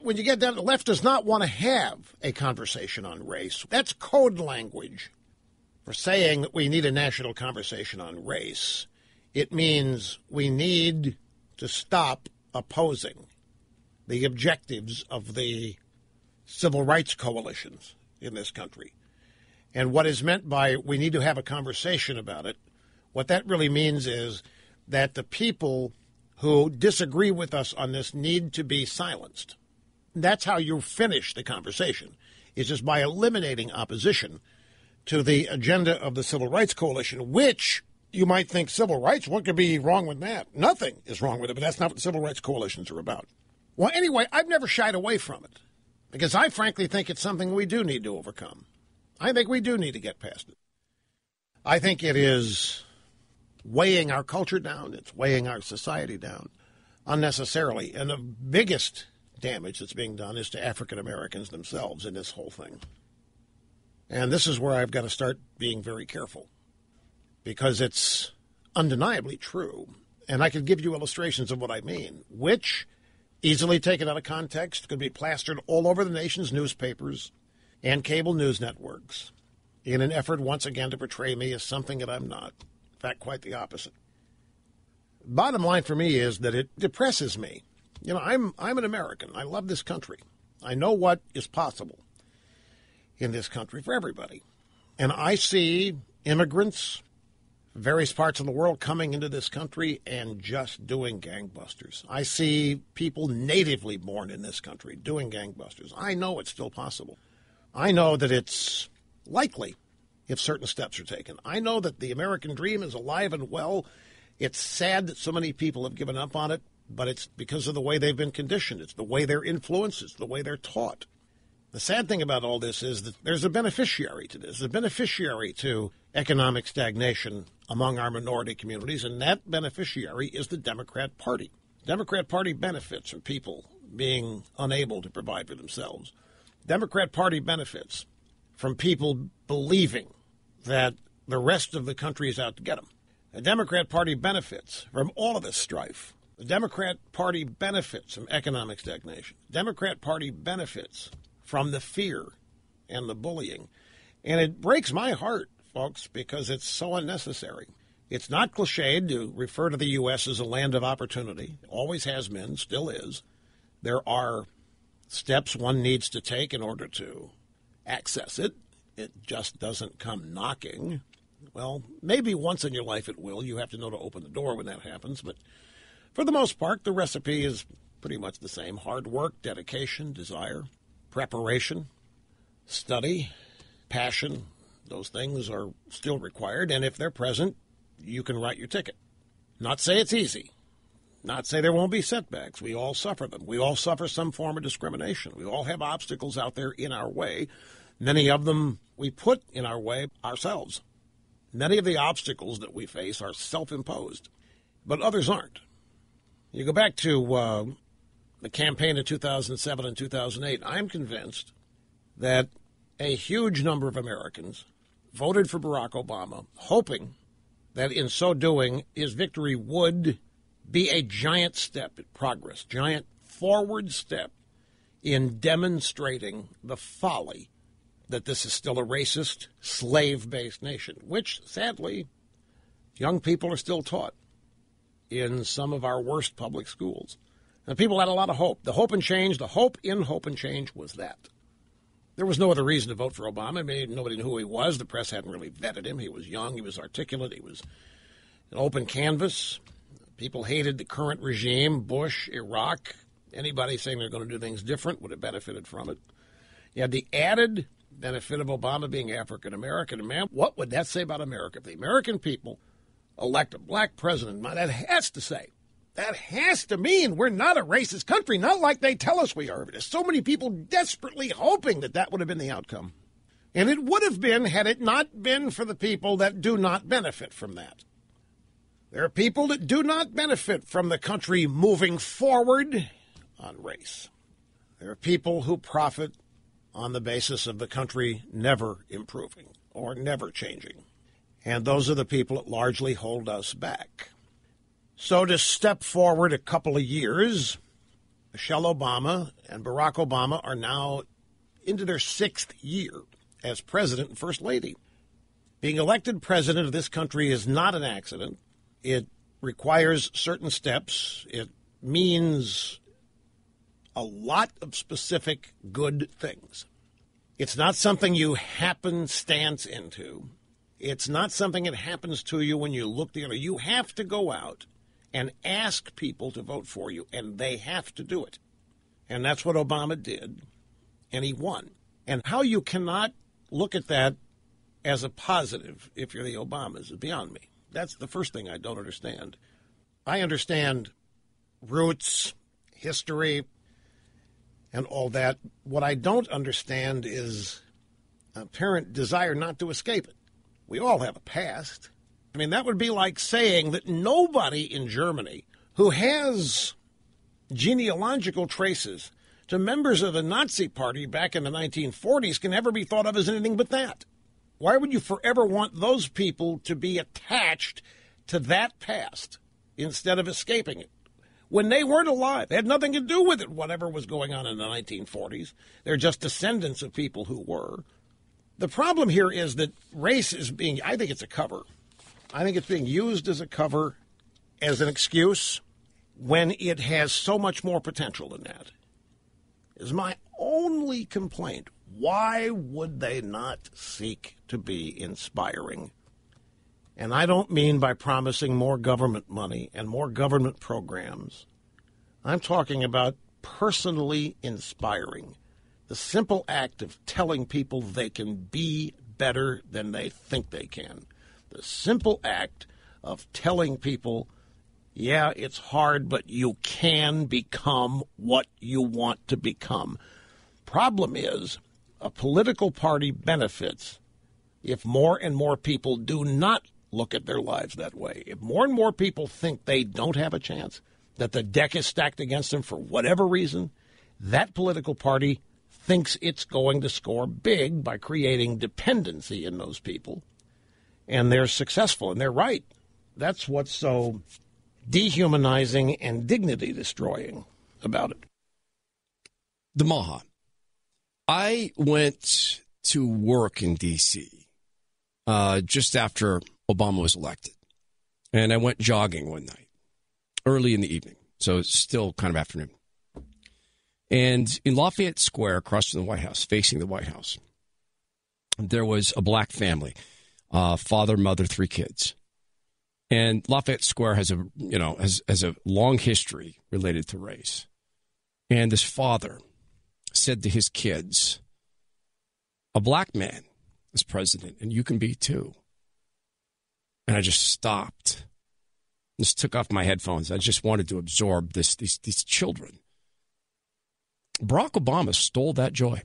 When you get down, the left does not want to have a conversation on race. That's code language for saying that we need a national conversation on race. It means we need to stop opposing the objectives of the civil rights coalitions in this country. And what is meant by we need to have a conversation about it, what that really means is that the people who disagree with us on this need to be silenced. That's how you finish the conversation, is just by eliminating opposition to the agenda of the Civil Rights Coalition, which you might think civil rights, what could be wrong with that? Nothing is wrong with it, but that's not what civil rights coalitions are about. Well, anyway, I've never shied away from it because I frankly think it's something we do need to overcome. I think we do need to get past it. I think it is weighing our culture down, it's weighing our society down unnecessarily. And the biggest damage that's being done is to African Americans themselves in this whole thing. And this is where I've got to start being very careful because it's undeniably true. And I could give you illustrations of what I mean, which, easily taken out of context, could be plastered all over the nation's newspapers and cable news networks in an effort once again to portray me as something that I'm not. Fact, quite the opposite. Bottom line for me is that it depresses me. You know, I'm I'm an American. I love this country. I know what is possible in this country for everybody. And I see immigrants various parts of the world coming into this country and just doing gangbusters. I see people natively born in this country doing gangbusters. I know it's still possible. I know that it's likely if certain steps are taken. I know that the American dream is alive and well. It's sad that so many people have given up on it, but it's because of the way they've been conditioned. It's the way they're influenced. It's the way they're taught. The sad thing about all this is that there's a beneficiary to this, a beneficiary to economic stagnation among our minority communities, and that beneficiary is the Democrat Party. Democrat Party benefits from people being unable to provide for themselves. The Democrat Party benefits from people believing that the rest of the country is out to get them. The Democrat Party benefits from all of this strife. The Democrat Party benefits from economic stagnation. The Democrat Party benefits from the fear and the bullying. And it breaks my heart, folks, because it's so unnecessary. It's not cliched to refer to the U.S. as a land of opportunity. It always has been, still is. There are steps one needs to take in order to access it. It just doesn't come knocking. Well, maybe once in your life it will. You have to know to open the door when that happens. But for the most part, the recipe is pretty much the same hard work, dedication, desire preparation, study, passion, those things are still required. And if they're present, you can write your ticket. Not say it's easy. Not say there won't be setbacks. We all suffer them. We all suffer some form of discrimination. We all have obstacles out there in our way. Many of them we put in our way ourselves. Many of the obstacles that we face are self imposed, but others aren't. You go back to uh, the campaign of 2007 and 2008, I'm convinced that a huge number of Americans voted for Barack Obama, hoping that in so doing, his victory would be a giant step in progress, giant forward step in demonstrating the folly that this is still a racist, slave based nation, which sadly, young people are still taught in some of our worst public schools. And people had a lot of hope. The hope and change, the hope in hope and change was that. There was no other reason to vote for Obama. I mean, nobody knew who he was. The press hadn't really vetted him. He was young, he was articulate, he was an open canvas. People hated the current regime, Bush, Iraq. Anybody saying they're going to do things different would have benefited from it. You had the added benefit of Obama being African American. And man, what would that say about America? If the American people elect a black president, that has to say, that has to mean we're not a racist country, not like they tell us we are. There's so many people desperately hoping that that would have been the outcome. And it would have been had it not been for the people that do not benefit from that. There are people that do not benefit from the country moving forward on race. There are people who profit on the basis of the country never improving or never changing. And those are the people that largely hold us back. So, to step forward a couple of years, Michelle Obama and Barack Obama are now into their sixth year as president and first lady. Being elected president of this country is not an accident. It requires certain steps. It means a lot of specific good things. It's not something you happenstance into. It's not something that happens to you when you look the other. You have to go out and ask people to vote for you, and they have to do it. And that's what Obama did, and he won. And how you cannot look at that as a positive if you're the Obamas is beyond me. That's the first thing I don't understand. I understand roots, history, and all that. What I don't understand is apparent desire not to escape it. We all have a past. I mean, that would be like saying that nobody in Germany who has genealogical traces to members of the Nazi Party back in the 1940s can ever be thought of as anything but that. Why would you forever want those people to be attached to that past instead of escaping it? When they weren't alive, they had nothing to do with it, whatever was going on in the 1940s. They're just descendants of people who were. The problem here is that race is being, I think it's a cover. I think it's being used as a cover, as an excuse, when it has so much more potential than that is my only complaint. Why would they not seek to be inspiring? And I don't mean by promising more government money and more government programs. I'm talking about personally inspiring. The simple act of telling people they can be better than they think they can. The simple act of telling people yeah, it's hard, but you can become what you want to become. Problem is, a political party benefits if more and more people do not look at their lives that way. If more and more people think they don't have a chance, that the deck is stacked against them for whatever reason, that political party thinks it's going to score big by creating dependency in those people. And they're successful, and they're right. That's what's so dehumanizing and dignity destroying about it. The Maha. I went to work in D.C. Uh, just after Obama was elected. And I went jogging one night, early in the evening. So it's still kind of afternoon. And in Lafayette Square, across from the White House, facing the White House, there was a black family uh, father, mother, three kids. And Lafayette Square has a you know has has a long history related to race. And this father said to his kids, "A black man is president, and you can be too." And I just stopped. Just took off my headphones. I just wanted to absorb this these these children. Barack Obama stole that joy.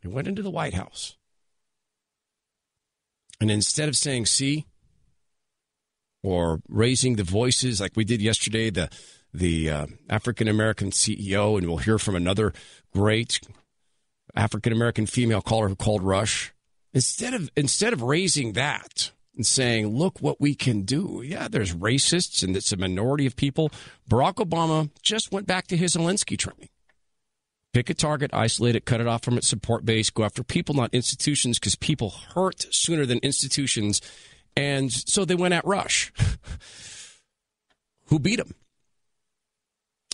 He went into the White House. And instead of saying, see, or raising the voices like we did yesterday, the the uh, African American CEO, and we'll hear from another great African American female caller who called Rush. Instead of instead of raising that and saying, "Look what we can do," yeah, there's racists and it's a minority of people. Barack Obama just went back to his Alinsky training. Pick a target, isolate it, cut it off from its support base, go after people, not institutions, because people hurt sooner than institutions and so they went at Rush, who beat him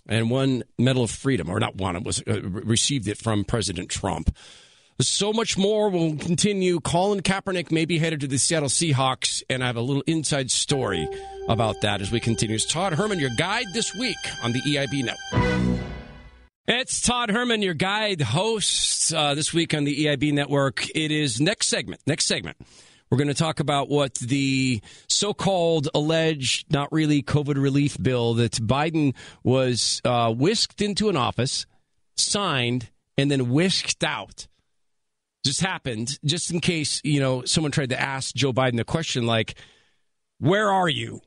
and won Medal of Freedom, or not won, it was uh, received it from President Trump. So much more. We'll continue. Colin Kaepernick may be headed to the Seattle Seahawks, and I have a little inside story about that as we continue. It's Todd Herman, your guide this week on the EIB Network. It's Todd Herman, your guide host uh, this week on the EIB Network. It is next segment. Next segment. We're going to talk about what the so called alleged, not really COVID relief bill that Biden was uh, whisked into an office, signed, and then whisked out just happened, just in case, you know, someone tried to ask Joe Biden a question like, where are you?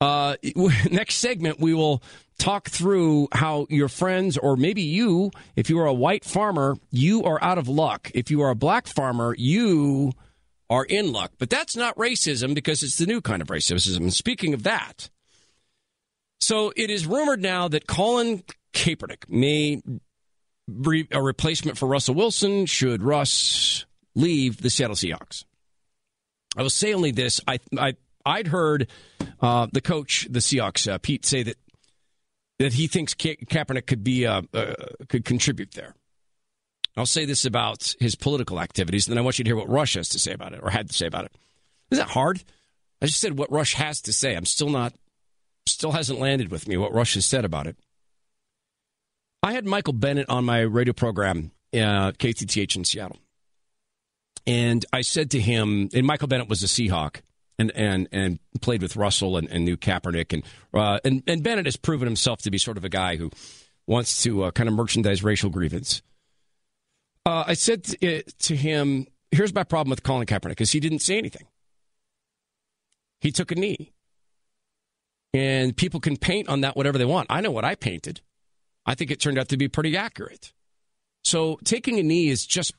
Uh, next segment, we will talk through how your friends, or maybe you, if you are a white farmer, you are out of luck. If you are a black farmer, you are in luck. But that's not racism because it's the new kind of racism. And Speaking of that, so it is rumored now that Colin Kaepernick may a replacement for Russell Wilson should Russ leave the Seattle Seahawks. I will say only this: I, I I'd heard uh, the coach, the Seahawks, uh, Pete, say that that he thinks Ka- Kaepernick could be uh, uh, could contribute there. I'll say this about his political activities, and then I want you to hear what Rush has to say about it, or had to say about it. Is that hard? I just said what Rush has to say. I'm still not, still hasn't landed with me what Rush has said about it. I had Michael Bennett on my radio program, uh, KTTH in Seattle. And I said to him, and Michael Bennett was a Seahawk and, and, and played with Russell and, and knew Kaepernick. And, uh, and, and Bennett has proven himself to be sort of a guy who wants to uh, kind of merchandise racial grievance. Uh, I said to, uh, to him, here's my problem with Colin Kaepernick because he didn't say anything. He took a knee. And people can paint on that whatever they want. I know what I painted. I think it turned out to be pretty accurate. So taking a knee is just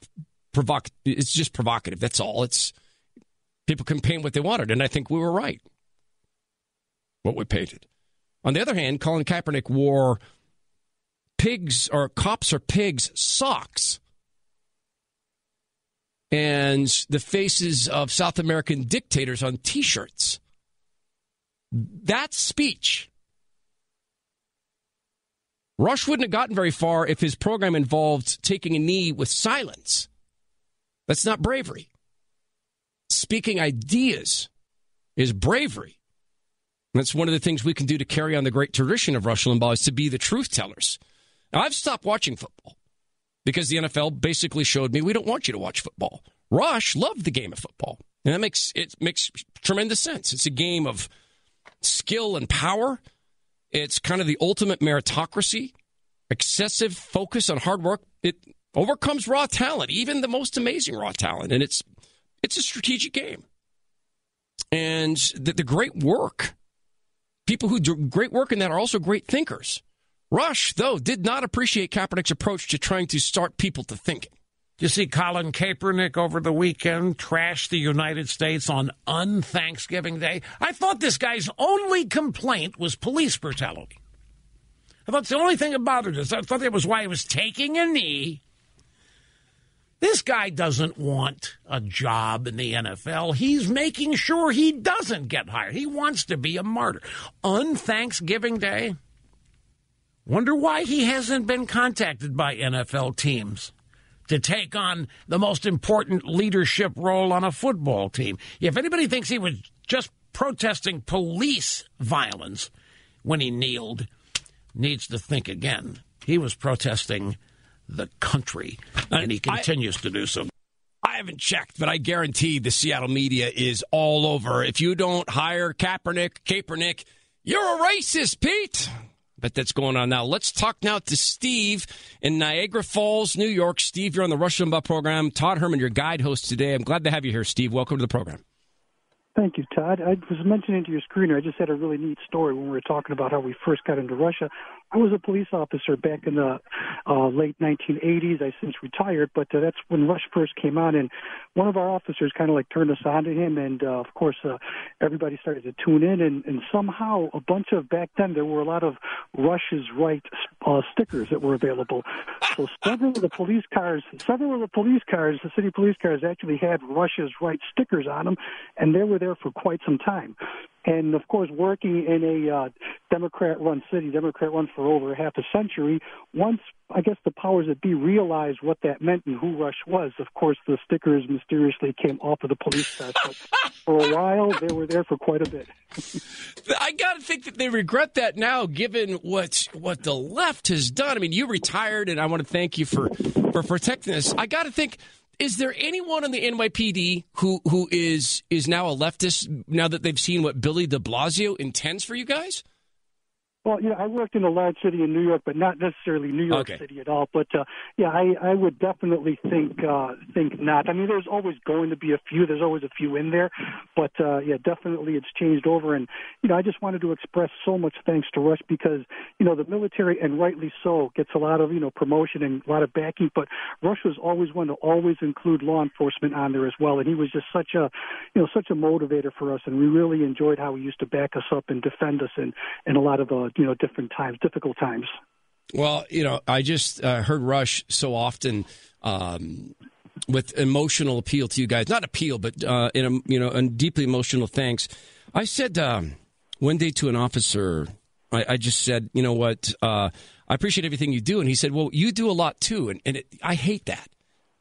provoc- it's just provocative. That's all. It's people can paint what they wanted, and I think we were right. What we painted. On the other hand, Colin Kaepernick wore pigs or cops or pigs socks and the faces of South American dictators on t-shirts. That's speech. Rush wouldn't have gotten very far if his program involved taking a knee with silence. That's not bravery. Speaking ideas is bravery. that's one of the things we can do to carry on the great tradition of Rush Limbaugh is to be the truth tellers. Now, I've stopped watching football because the NFL basically showed me we don't want you to watch football. Rush loved the game of football, and that makes it makes tremendous sense. It's a game of skill and power it's kind of the ultimate meritocracy, excessive focus on hard work. It overcomes raw talent, even the most amazing raw talent, and it's it's a strategic game. And the, the great work, people who do great work in that are also great thinkers. Rush, though, did not appreciate Kaepernick's approach to trying to start people to thinking. You see Colin Kaepernick over the weekend trash the United States on unthanksgiving Day. I thought this guy's only complaint was police brutality. I thought the only thing that bothered us. I thought that was why he was taking a knee. This guy doesn't want a job in the NFL. He's making sure he doesn't get hired. He wants to be a martyr. On Thanksgiving Day, wonder why he hasn't been contacted by NFL teams to take on the most important leadership role on a football team. If anybody thinks he was just protesting police violence when he kneeled, needs to think again. He was protesting the country, and he continues I, to do so. I haven't checked, but I guarantee the Seattle media is all over. If you don't hire Kaepernick, Kaepernick, you're a racist, Pete bet that's going on now. Let's talk now to Steve in Niagara Falls, New York. Steve, you're on the Rush Limbaugh program. Todd Herman, your guide host today. I'm glad to have you here, Steve. Welcome to the program. Thank you, Todd. I was mentioning to your screener, I just had a really neat story when we were talking about how we first got into Rush. I was a police officer back in the uh, late 1980s. I since retired, but uh, that's when Rush first came on, and one of our officers kind of like turned us on to him, and uh, of course uh, everybody started to tune in, and, and somehow a bunch of back then there were a lot of Rush's right uh, stickers that were available. So several of the police cars, several of the police cars, the city police cars actually had Rush's right stickers on them, and they were there for quite some time. And of course, working in a uh, Democrat-run city, Democrat-run for over half a century, once I guess the powers that be realized what that meant and who Rush was. Of course, the stickers mysteriously came off of the police test, but for a while they were there for quite a bit. I got to think that they regret that now, given what what the left has done. I mean, you retired, and I want to thank you for for protecting us. I got to think is there anyone in the NYPD who who is is now a leftist now that they've seen what Billy De Blasio intends for you guys? Well, yeah, I worked in a large city in New York, but not necessarily New York Okay. City at all. But uh, yeah, I, I would definitely think uh, think not. I mean, there's always going to be a few. There's always a few in there, but uh, yeah, definitely it's changed over. And you know, I just wanted to express so much thanks to Rush because you know the military, and rightly so, gets a lot of you know promotion and a lot of backing. But Rush was always one to always include law enforcement on there as well, and he was just such a you know such a motivator for us, and we really enjoyed how he used to back us up and defend us in in a lot of uh, you know different times, difficult times. Well, you know, I just uh, heard Rush so often um, with emotional appeal to you guys. Not appeal, but uh, in a you know, a deeply emotional thanks. I said um, one day to an officer, I, I just said, you know what, uh, I appreciate everything you do, and he said, well, you do a lot too, and, and it, I hate that.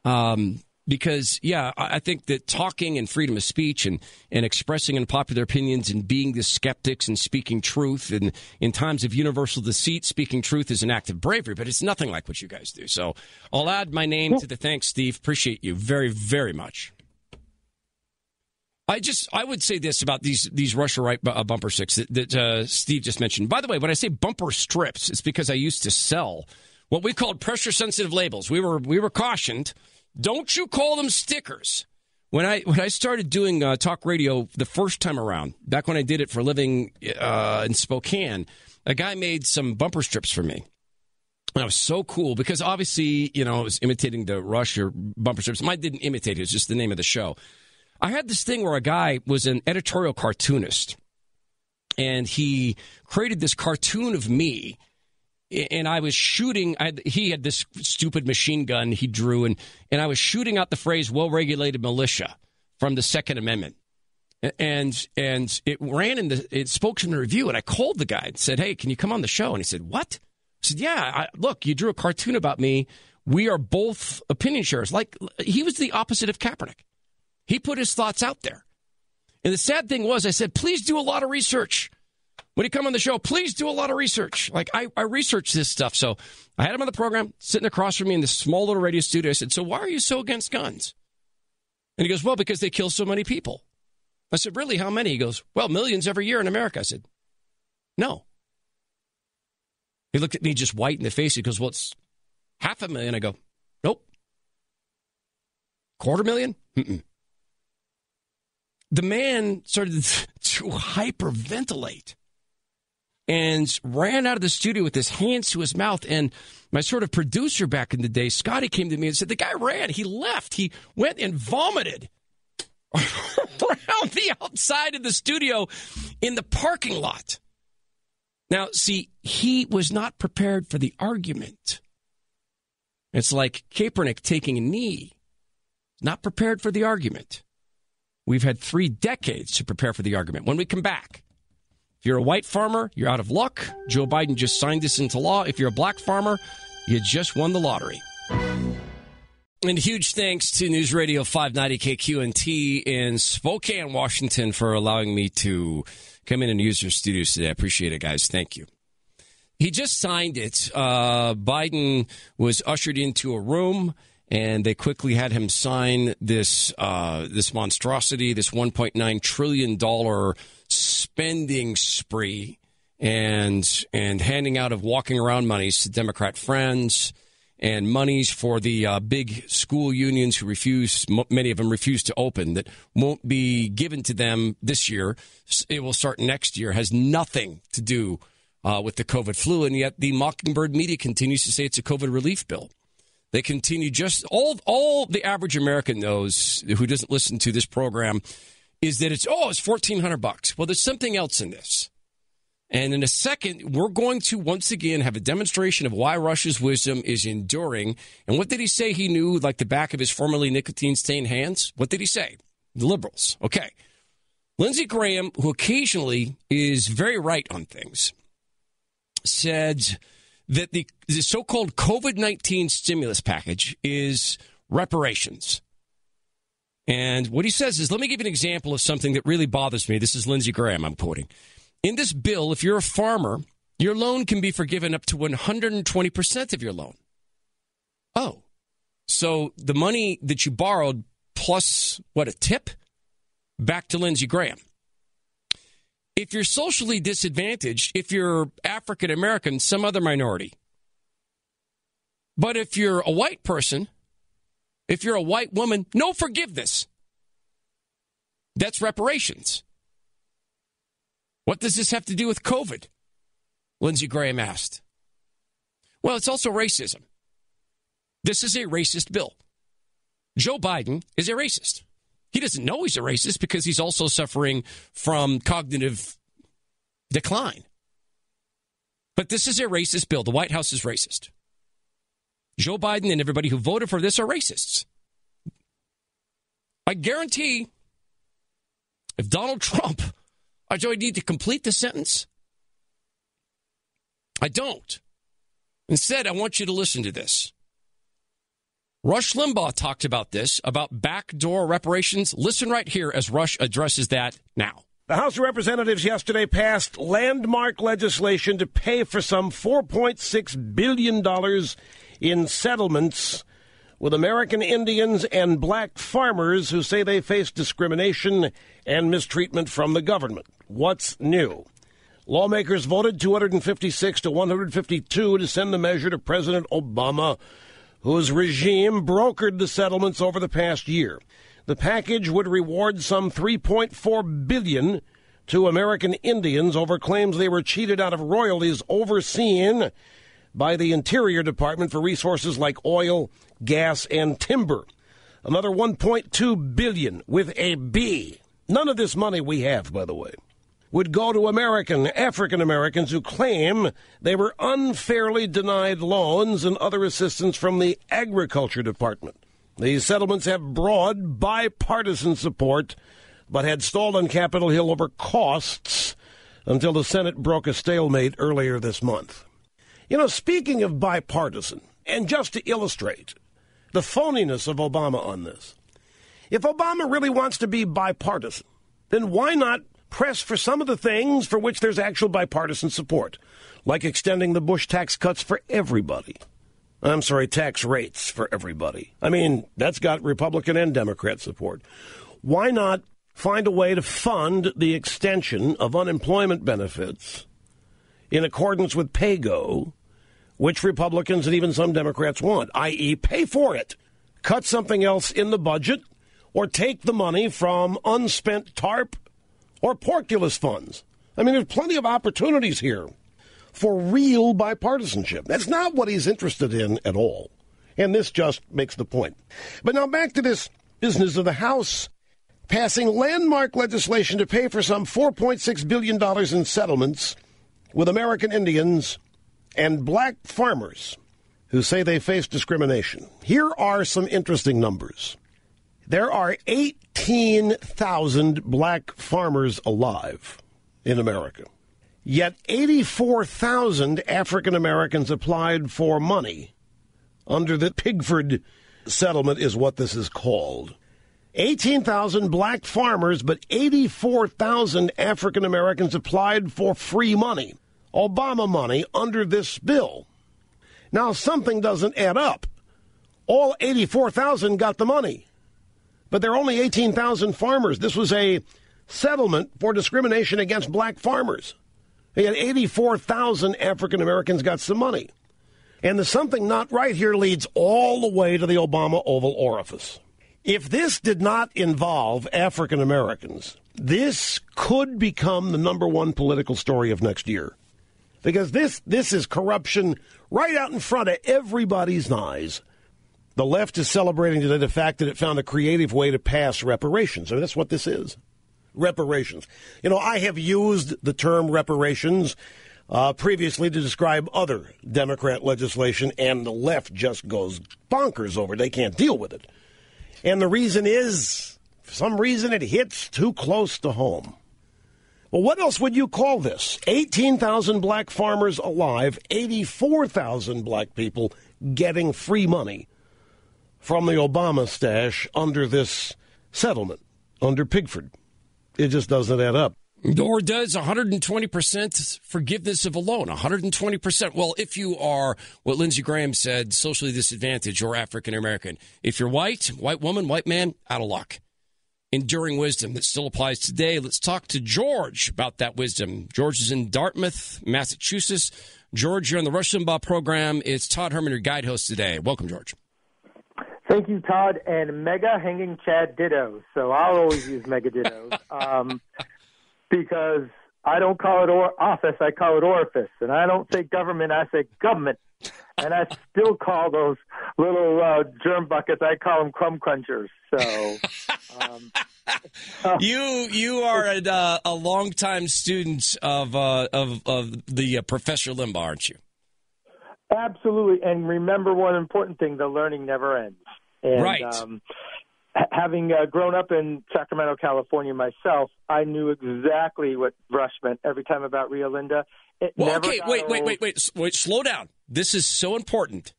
Um, because yeah, I think that talking and freedom of speech and, and expressing unpopular opinions and being the skeptics and speaking truth and in times of universal deceit, speaking truth is an act of bravery, but it's nothing like what you guys do. So I'll add my name to the thanks, Steve. Appreciate you very, very much. I just I would say this about these these Russia right uh, bumper sticks that, that uh, Steve just mentioned. By the way, when I say bumper strips, it's because I used to sell what we called pressure sensitive labels. We were we were cautioned, don't you call them stickers. When I when I started doing uh, talk radio the first time around, back when I did it for living uh, in Spokane, a guy made some bumper strips for me. And I was so cool because obviously, you know, I was imitating the Rush or bumper strips. Mine didn't imitate it, it was just the name of the show. I had this thing where a guy was an editorial cartoonist and he created this cartoon of me and I was shooting. I, he had this stupid machine gun he drew, and and I was shooting out the phrase "well-regulated militia" from the Second Amendment, and and it ran in the it spokesman review, and I called the guy and said, "Hey, can you come on the show?" And he said, "What?" I said, "Yeah, I, look, you drew a cartoon about me. We are both opinion sharers. Like he was the opposite of Kaepernick. He put his thoughts out there, and the sad thing was, I said, please do a lot of research." When you come on the show, please do a lot of research. Like I, I research this stuff. So I had him on the program, sitting across from me in this small little radio studio. I said, So why are you so against guns? And he goes, Well, because they kill so many people. I said, Really? How many? He goes, Well, millions every year in America. I said, No. He looked at me just white in the face. He goes, Well, it's half a million. I go, Nope. Quarter million? Mm-mm. The man started to hyperventilate and ran out of the studio with his hands to his mouth. And my sort of producer back in the day, Scotty, came to me and said, The guy ran. He left. He went and vomited around the outside of the studio in the parking lot. Now, see, he was not prepared for the argument. It's like Kaepernick taking a knee, not prepared for the argument. We've had three decades to prepare for the argument. When we come back, if you're a white farmer, you're out of luck. Joe Biden just signed this into law. If you're a black farmer, you just won the lottery. And huge thanks to News Radio 590 KQNT in Spokane, Washington, for allowing me to come in and use your studios today. I appreciate it, guys. Thank you. He just signed it. Uh, Biden was ushered into a room, and they quickly had him sign this uh, this monstrosity, this 1.9 trillion dollar spending spree, and and handing out of walking around monies to Democrat friends and monies for the uh, big school unions who refuse, many of them refuse to open, that won't be given to them this year. It will start next year, has nothing to do uh, with the COVID flu. And yet the Mockingbird media continues to say it's a COVID relief bill. They continue just all, all the average American knows who doesn't listen to this program is that it's, oh, it's 1400 bucks. Well, there's something else in this. And in a second, we're going to once again have a demonstration of why Rush's wisdom is enduring. And what did he say he knew like the back of his formerly nicotine stained hands? What did he say? The liberals. Okay. Lindsey Graham, who occasionally is very right on things, said that the, the so called COVID 19 stimulus package is reparations. And what he says is let me give you an example of something that really bothers me. This is Lindsey Graham, I'm quoting. In this bill, if you're a farmer, your loan can be forgiven up to 120% of your loan. Oh, so the money that you borrowed plus what, a tip? Back to Lindsey Graham. If you're socially disadvantaged, if you're African American, some other minority, but if you're a white person, if you're a white woman, no forgiveness. That's reparations. What does this have to do with COVID? Lindsey Graham asked. Well, it's also racism. This is a racist bill. Joe Biden is a racist. He doesn't know he's a racist because he's also suffering from cognitive decline. But this is a racist bill. The White House is racist. Joe Biden and everybody who voted for this are racists. I guarantee if Donald Trump, do I need to complete the sentence? I don't. Instead, I want you to listen to this. Rush Limbaugh talked about this, about backdoor reparations. Listen right here as Rush addresses that now. The House of Representatives yesterday passed landmark legislation to pay for some $4.6 billion in settlements with American Indians and black farmers who say they face discrimination and mistreatment from the government. What's new? Lawmakers voted 256 to 152 to send the measure to President Obama, whose regime brokered the settlements over the past year. The package would reward some 3.4 billion to American Indians over claims they were cheated out of royalties overseen by the Interior Department for resources like oil, gas, and timber. Another 1.2 billion with a B. None of this money we have, by the way, would go to American African Americans who claim they were unfairly denied loans and other assistance from the Agriculture Department. These settlements have broad bipartisan support, but had stalled on Capitol Hill over costs until the Senate broke a stalemate earlier this month. You know, speaking of bipartisan, and just to illustrate the phoniness of Obama on this, if Obama really wants to be bipartisan, then why not press for some of the things for which there's actual bipartisan support, like extending the Bush tax cuts for everybody? I'm sorry, tax rates for everybody. I mean, that's got Republican and Democrat support. Why not find a way to fund the extension of unemployment benefits in accordance with PAYGO which Republicans and even some Democrats want, i.e., pay for it. Cut something else in the budget or take the money from unspent TARP or Porkulus funds. I mean, there's plenty of opportunities here for real bipartisanship. That's not what he's interested in at all. And this just makes the point. But now back to this business of the House passing landmark legislation to pay for some $4.6 billion in settlements with American Indians and black farmers who say they face discrimination. Here are some interesting numbers. There are 18,000 black farmers alive in America. Yet 84,000 African Americans applied for money under the Pigford settlement, is what this is called. 18,000 black farmers, but 84,000 African Americans applied for free money. Obama money under this bill. Now, something doesn't add up. All 84,000 got the money, but there are only 18,000 farmers. This was a settlement for discrimination against black farmers. And 84,000 African Americans got some money. And the something not right here leads all the way to the Obama Oval Orifice. If this did not involve African Americans, this could become the number one political story of next year because this this is corruption right out in front of everybody's eyes. The left is celebrating today the fact that it found a creative way to pass reparations. I mean, that's what this is. Reparations. You know, I have used the term reparations uh, previously to describe other Democrat legislation, and the left just goes bonkers over it. They can't deal with it. And the reason is For some reason, it hits too close to home. Well, what else would you call this? 18,000 black farmers alive, 84,000 black people getting free money from the Obama stash under this settlement, under Pigford. It just doesn't add up. Nor does 120% forgiveness of a loan? 120%. Well, if you are what Lindsey Graham said, socially disadvantaged or African American, if you're white, white woman, white man, out of luck. Enduring wisdom that still applies today. Let's talk to George about that wisdom. George is in Dartmouth, Massachusetts. George, you're on the Rush Limbaugh program. It's Todd Herman, your guide host today. Welcome, George. Thank you, Todd, and mega hanging Chad ditto. So I'll always use mega ditto um, because I don't call it or- office, I call it orifice, and I don't say government, I say government, and I still call those little uh, germ buckets, I call them crumb crunchers. So. Um, you you are a, uh, a longtime student of uh, of of the uh, Professor Limbaugh, aren't you? Absolutely, and remember one important thing: the learning never ends. And, Right. Um, having uh, grown up in Sacramento, California myself, I knew exactly what Rush meant every time about Rio Linda. It Well, never okay, wait, wait, wait, wait, wait. Slow down. This is so important.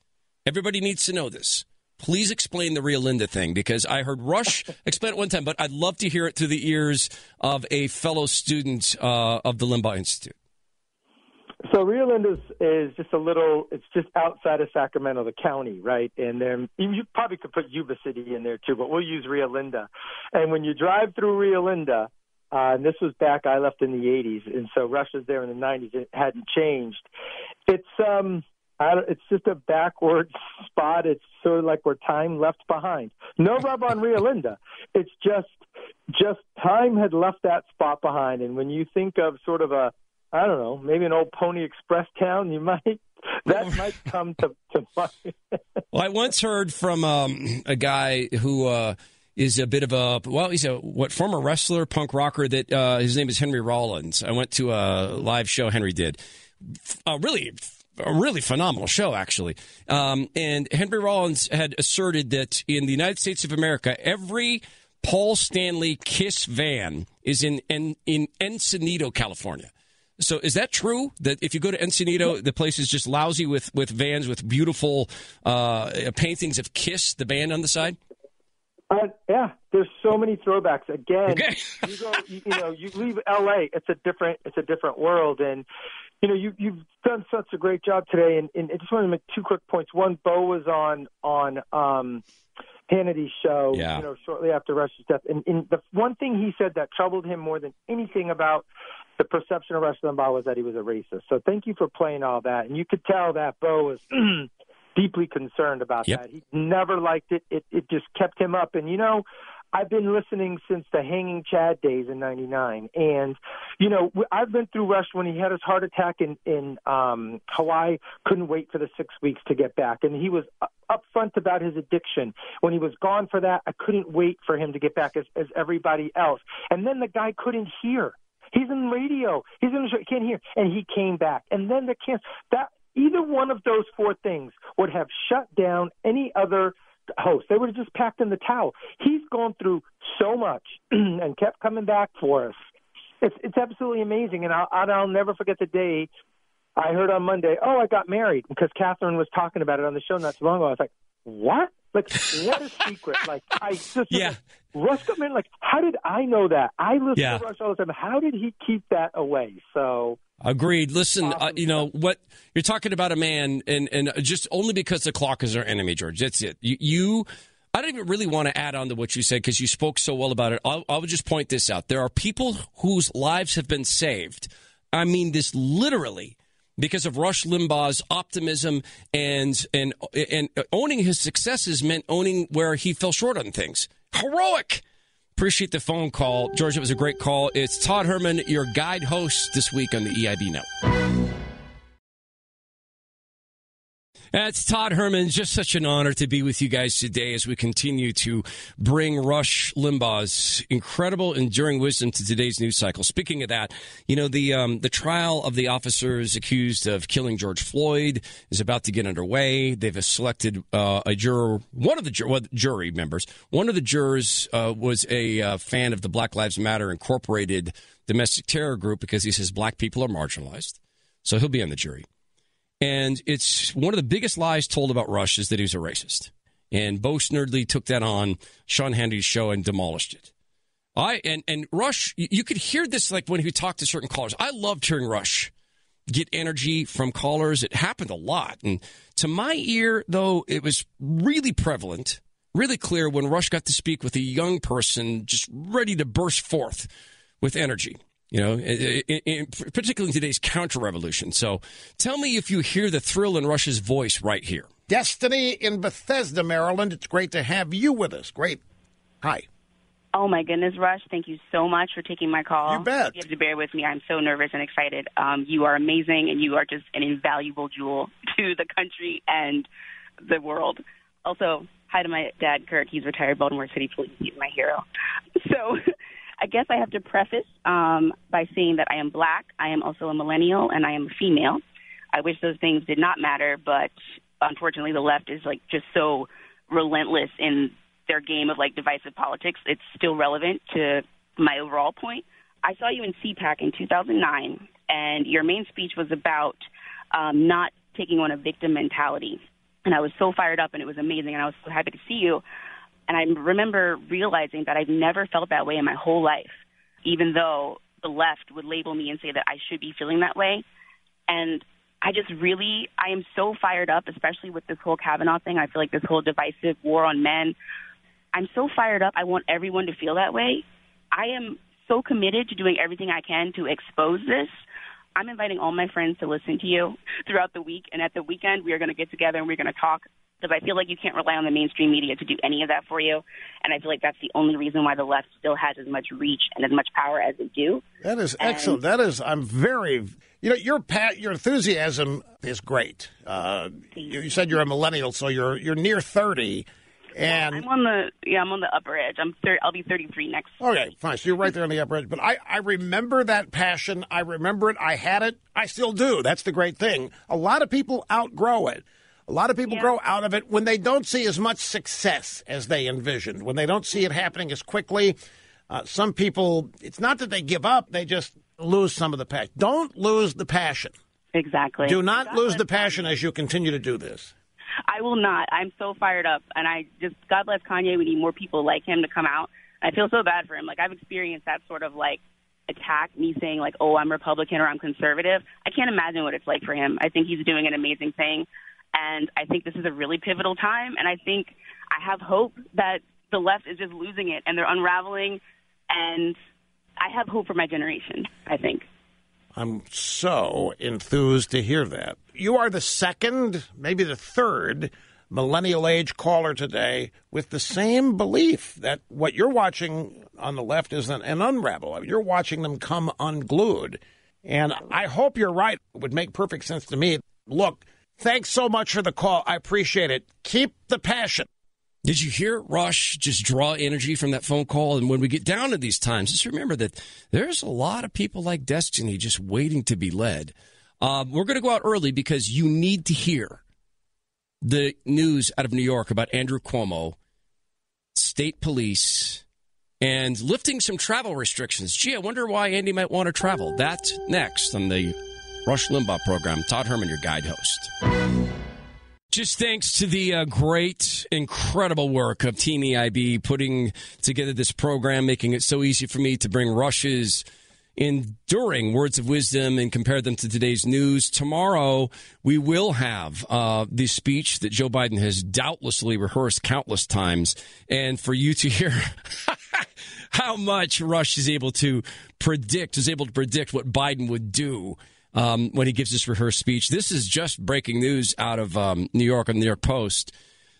Everybody needs to know this. Please explain the Rio Linda thing because I heard Rush explain it one time, but I'd love to hear it through the ears of a fellow student uh, of the Limbaugh Institute. So Rio Linda is, just a little. It's just outside of Sacramento, the county, right? And then you probably could put Yuba City in there too, but we'll use Rio Linda. And when you drive through Rio Linda, uh, and this was back I left in the '80s, and so Rush was there in the '90s. It hadn't changed. It's um, it's just a backward spot. It's sort of like where time left behind. No rub on Rio Linda. It's just just time had left that spot behind. And when you think of sort of a I don't know, maybe an old Pony Express town, you might that might come to to mind. Well, I once heard from um, a guy who uh, is a bit of a well, he's a what former wrestler, punk rocker. That uh, his name is Henry Rollins. I went to a live show Henry did. A really, a really phenomenal show, actually. Um, and Henry Rollins had asserted that in the United States of America, every Paul Stanley Kiss van is in in, in California. So is that true? That if you go to Encinitas, the place is just lousy with, with vans with beautiful uh, paintings of Kiss, the band on the side. Uh, yeah, there's so many throwbacks. Again, you go, you, you know, you leave L.A. It's a different, it's a different world, and you know, you you've done such a great job today. And, and I just want to make two quick points. One, Bo was on on um, Hannity's show, Yeah. you know, shortly after Rush's death, and, and the one thing he said that troubled him more than anything about the perception of Rush Limbaugh was that he was a racist. So thank you for playing all that, and you could tell that Bo was. deeply concerned about Yep. that. He never liked it. It it just kept him up. And you know, I've been listening since the Hanging Chad days in '99, and you know, I've been through Rush when he had his heart attack in in um, Hawaii. Couldn't wait for the six weeks to get back, and he was u- upfront about his addiction. When he was gone for that, I couldn't wait for him to get back as as everybody else. And then the guy couldn't hear. He's in radio. He's in the show. He can't hear, and he came back. And then the cancer. That either one of those four things would have shut down any other host. They would have just packed in the towel. He's gone through so much and kept coming back for us. It's it's absolutely amazing, and I'll and I'll never forget the day I heard on Monday. Oh, I got married because Kathryn was talking about it on the show not too long ago. I was like, what? Like, what a secret! Like, I just Yeah. Rush got married. Like, how did I know that? I listen Yeah. to Rush all the time. How did he keep that away? So. Agreed. Listen, uh, you know what you're talking about a man, and and just only because the clock is our enemy, George. That's it. You, you I don't even really want to add on to what you said because you spoke so well about it. I'll, I'll just point this out. There are people whose lives have been saved. I mean this literally because of Rush Limbaugh's optimism and and and owning his successes meant owning where he fell short on things. Heroic. Appreciate the phone call, George. It was a great call. It's Todd Herman, your guide host this week on the EIB Note. That's Todd Herman. Just such an honor to be with you guys today as we continue to bring Rush Limbaugh's incredible, enduring wisdom to today's news cycle. Speaking of that, you know the um, the trial of the officers accused of killing George Floyd is about to get underway. They've selected uh, a juror, one of the jur- well, jury members. One of the jurors uh, was a uh, fan of the Black Lives Matter Incorporated domestic terror group because he says black people are marginalized. So he'll be on the jury. And it's one of the biggest lies told about Rush is that he was a racist. And Bo Snerdley took that on Sean Hannity's show and demolished it. I and and Rush, you could hear this like when he talked to certain callers. I loved hearing Rush get energy from callers. It happened a lot, and to my ear, though, it was really prevalent, really clear when Rush got to speak with a young person just ready to burst forth with energy. You know, in, in, particularly in today's counter revolution. So, tell me if you hear the thrill in Rush's voice right here. Destiny in Bethesda, Maryland. It's great to have you with us. Great. Hi. Oh my goodness, Rush! Thank you so much for taking my call. You bet. You have to bear with me. I'm so nervous and excited. Um, you are amazing, and you are just an invaluable jewel to the country and the world. Also, hi to my dad, Kirk. He's retired Baltimore City Police. He's my hero. So, I guess I have to preface um, by saying that I am black. I am also a millennial, and I am a female. I wish those things did not matter, but unfortunately, the left is like just so relentless in their game of like divisive politics, it's still relevant to my overall point. I saw you in CPAC in 2009, and your main speech was about um, not taking on a victim mentality. And I was so fired up, and it was amazing, and I was so happy to see you. And I remember realizing that I've never felt that way in my whole life, even though the left would label me and say that I should be feeling that way. And I just really, I am so fired up, especially with this whole Kavanaugh thing. I feel like this whole divisive war on men I'm so fired up. I want everyone to feel that way. I am so committed to doing everything I can to expose this. I'm inviting all my friends to listen to you throughout the week. And at the weekend, we are going to get together and we're going to talk because I feel like you can't rely on the mainstream media to do any of that for you. And I feel like that's the only reason why the left still has as much reach and as much power as they do. That is And- excellent. That is, I'm very, you know, your pat, your enthusiasm is great. Uh, you, you said you're a millennial, so you're you're near thirty, and I'm on the yeah, I'm on the upper edge. I'm thir- I'll be 33 next. Okay, fine. So you're right there on the upper edge. But I, I remember that passion. I remember it. I had it. I still do. That's the great thing. A lot of people outgrow it. A lot of people grow out of it when they don't see as much success as they envisioned, when they don't see it happening as quickly. Uh, some people, it's not that they give up, they just lose some of the passion. Don't lose the passion. Exactly. Do not lose the passion as you continue to do this. I will not. I'm so fired up, and I just God bless Kanye. We need more people like him to come out. I feel so bad for him. Like I've experienced that sort of like attack, me saying like, "Oh, I'm Republican" or "I'm conservative." I can't imagine what it's like for him. I think he's doing an amazing thing, and I think this is a really pivotal time. And I think I have hope that the left is just losing it and they're unraveling, and I have hope for my generation. I think. I'm so enthused to hear that. You are the second, maybe the third millennial age caller today with the same belief that what you're watching on the left is an, an unravel. You're watching them come unglued. And I hope you're right. It would make perfect sense to me. Look, thanks so much for the call. I appreciate it. Keep the passion. Did you hear Rush just draw energy from that phone call? And when we get down to these times, just remember that there's a lot of people like Destiny just waiting to be led. Um, we're going to go out early because you need to hear the news out of New York about Andrew Cuomo, state police, and lifting some travel restrictions. Gee, I wonder why Andy might want to travel. That's next on the Rush Limbaugh program. Todd Herman, your guide host. Just thanks to the uh, great, incredible work of Team EIB putting together this program, making it so easy for me to bring Rush's enduring words of wisdom and compare them to today's news. Tomorrow, we will have uh, the speech that Joe Biden has doubtlessly rehearsed countless times. And for you to hear how much Rush is able to predict, is able to predict what Biden would do um, when he gives this rehearsed speech. This is just breaking news out of um, New York on the New York Post.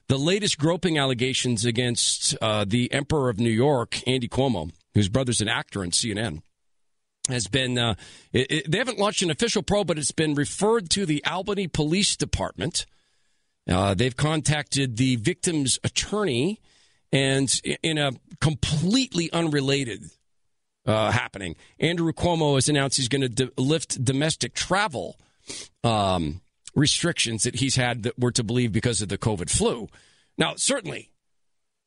The latest groping allegations against uh, the Emperor of New York, Andy Cuomo, whose brother's an actor in CNN, has been. Uh, it, it- they haven't launched an official probe, but it's been referred to the Albany Police Department. Uh, they've contacted the victim's attorney, and in a completely unrelated uh, happening, Andrew Cuomo has announced he's going to lift domestic travel um, restrictions that he's had that were to believe because of the COVID flu. Now, certainly,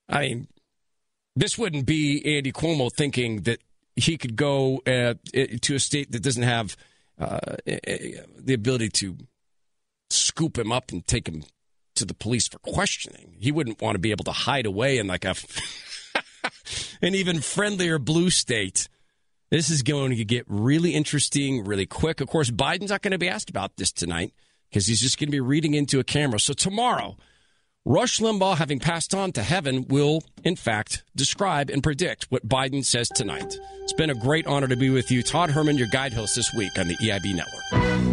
I mean, this wouldn't be Andy Cuomo thinking that he could go uh, to a state that doesn't have uh, the ability to scoop him up and take him to the police for questioning. He wouldn't want to be able to hide away in like a an even friendlier blue state. This is going to get really interesting really quick. Of course, Biden's not going to be asked about this tonight because he's just going to be reading into a camera. So tomorrow, Rush Limbaugh, having passed on to heaven, will in fact describe and predict what Biden says tonight. It's been a great honor to be with you. Todd Herman, your guide host this week on the EIB Network.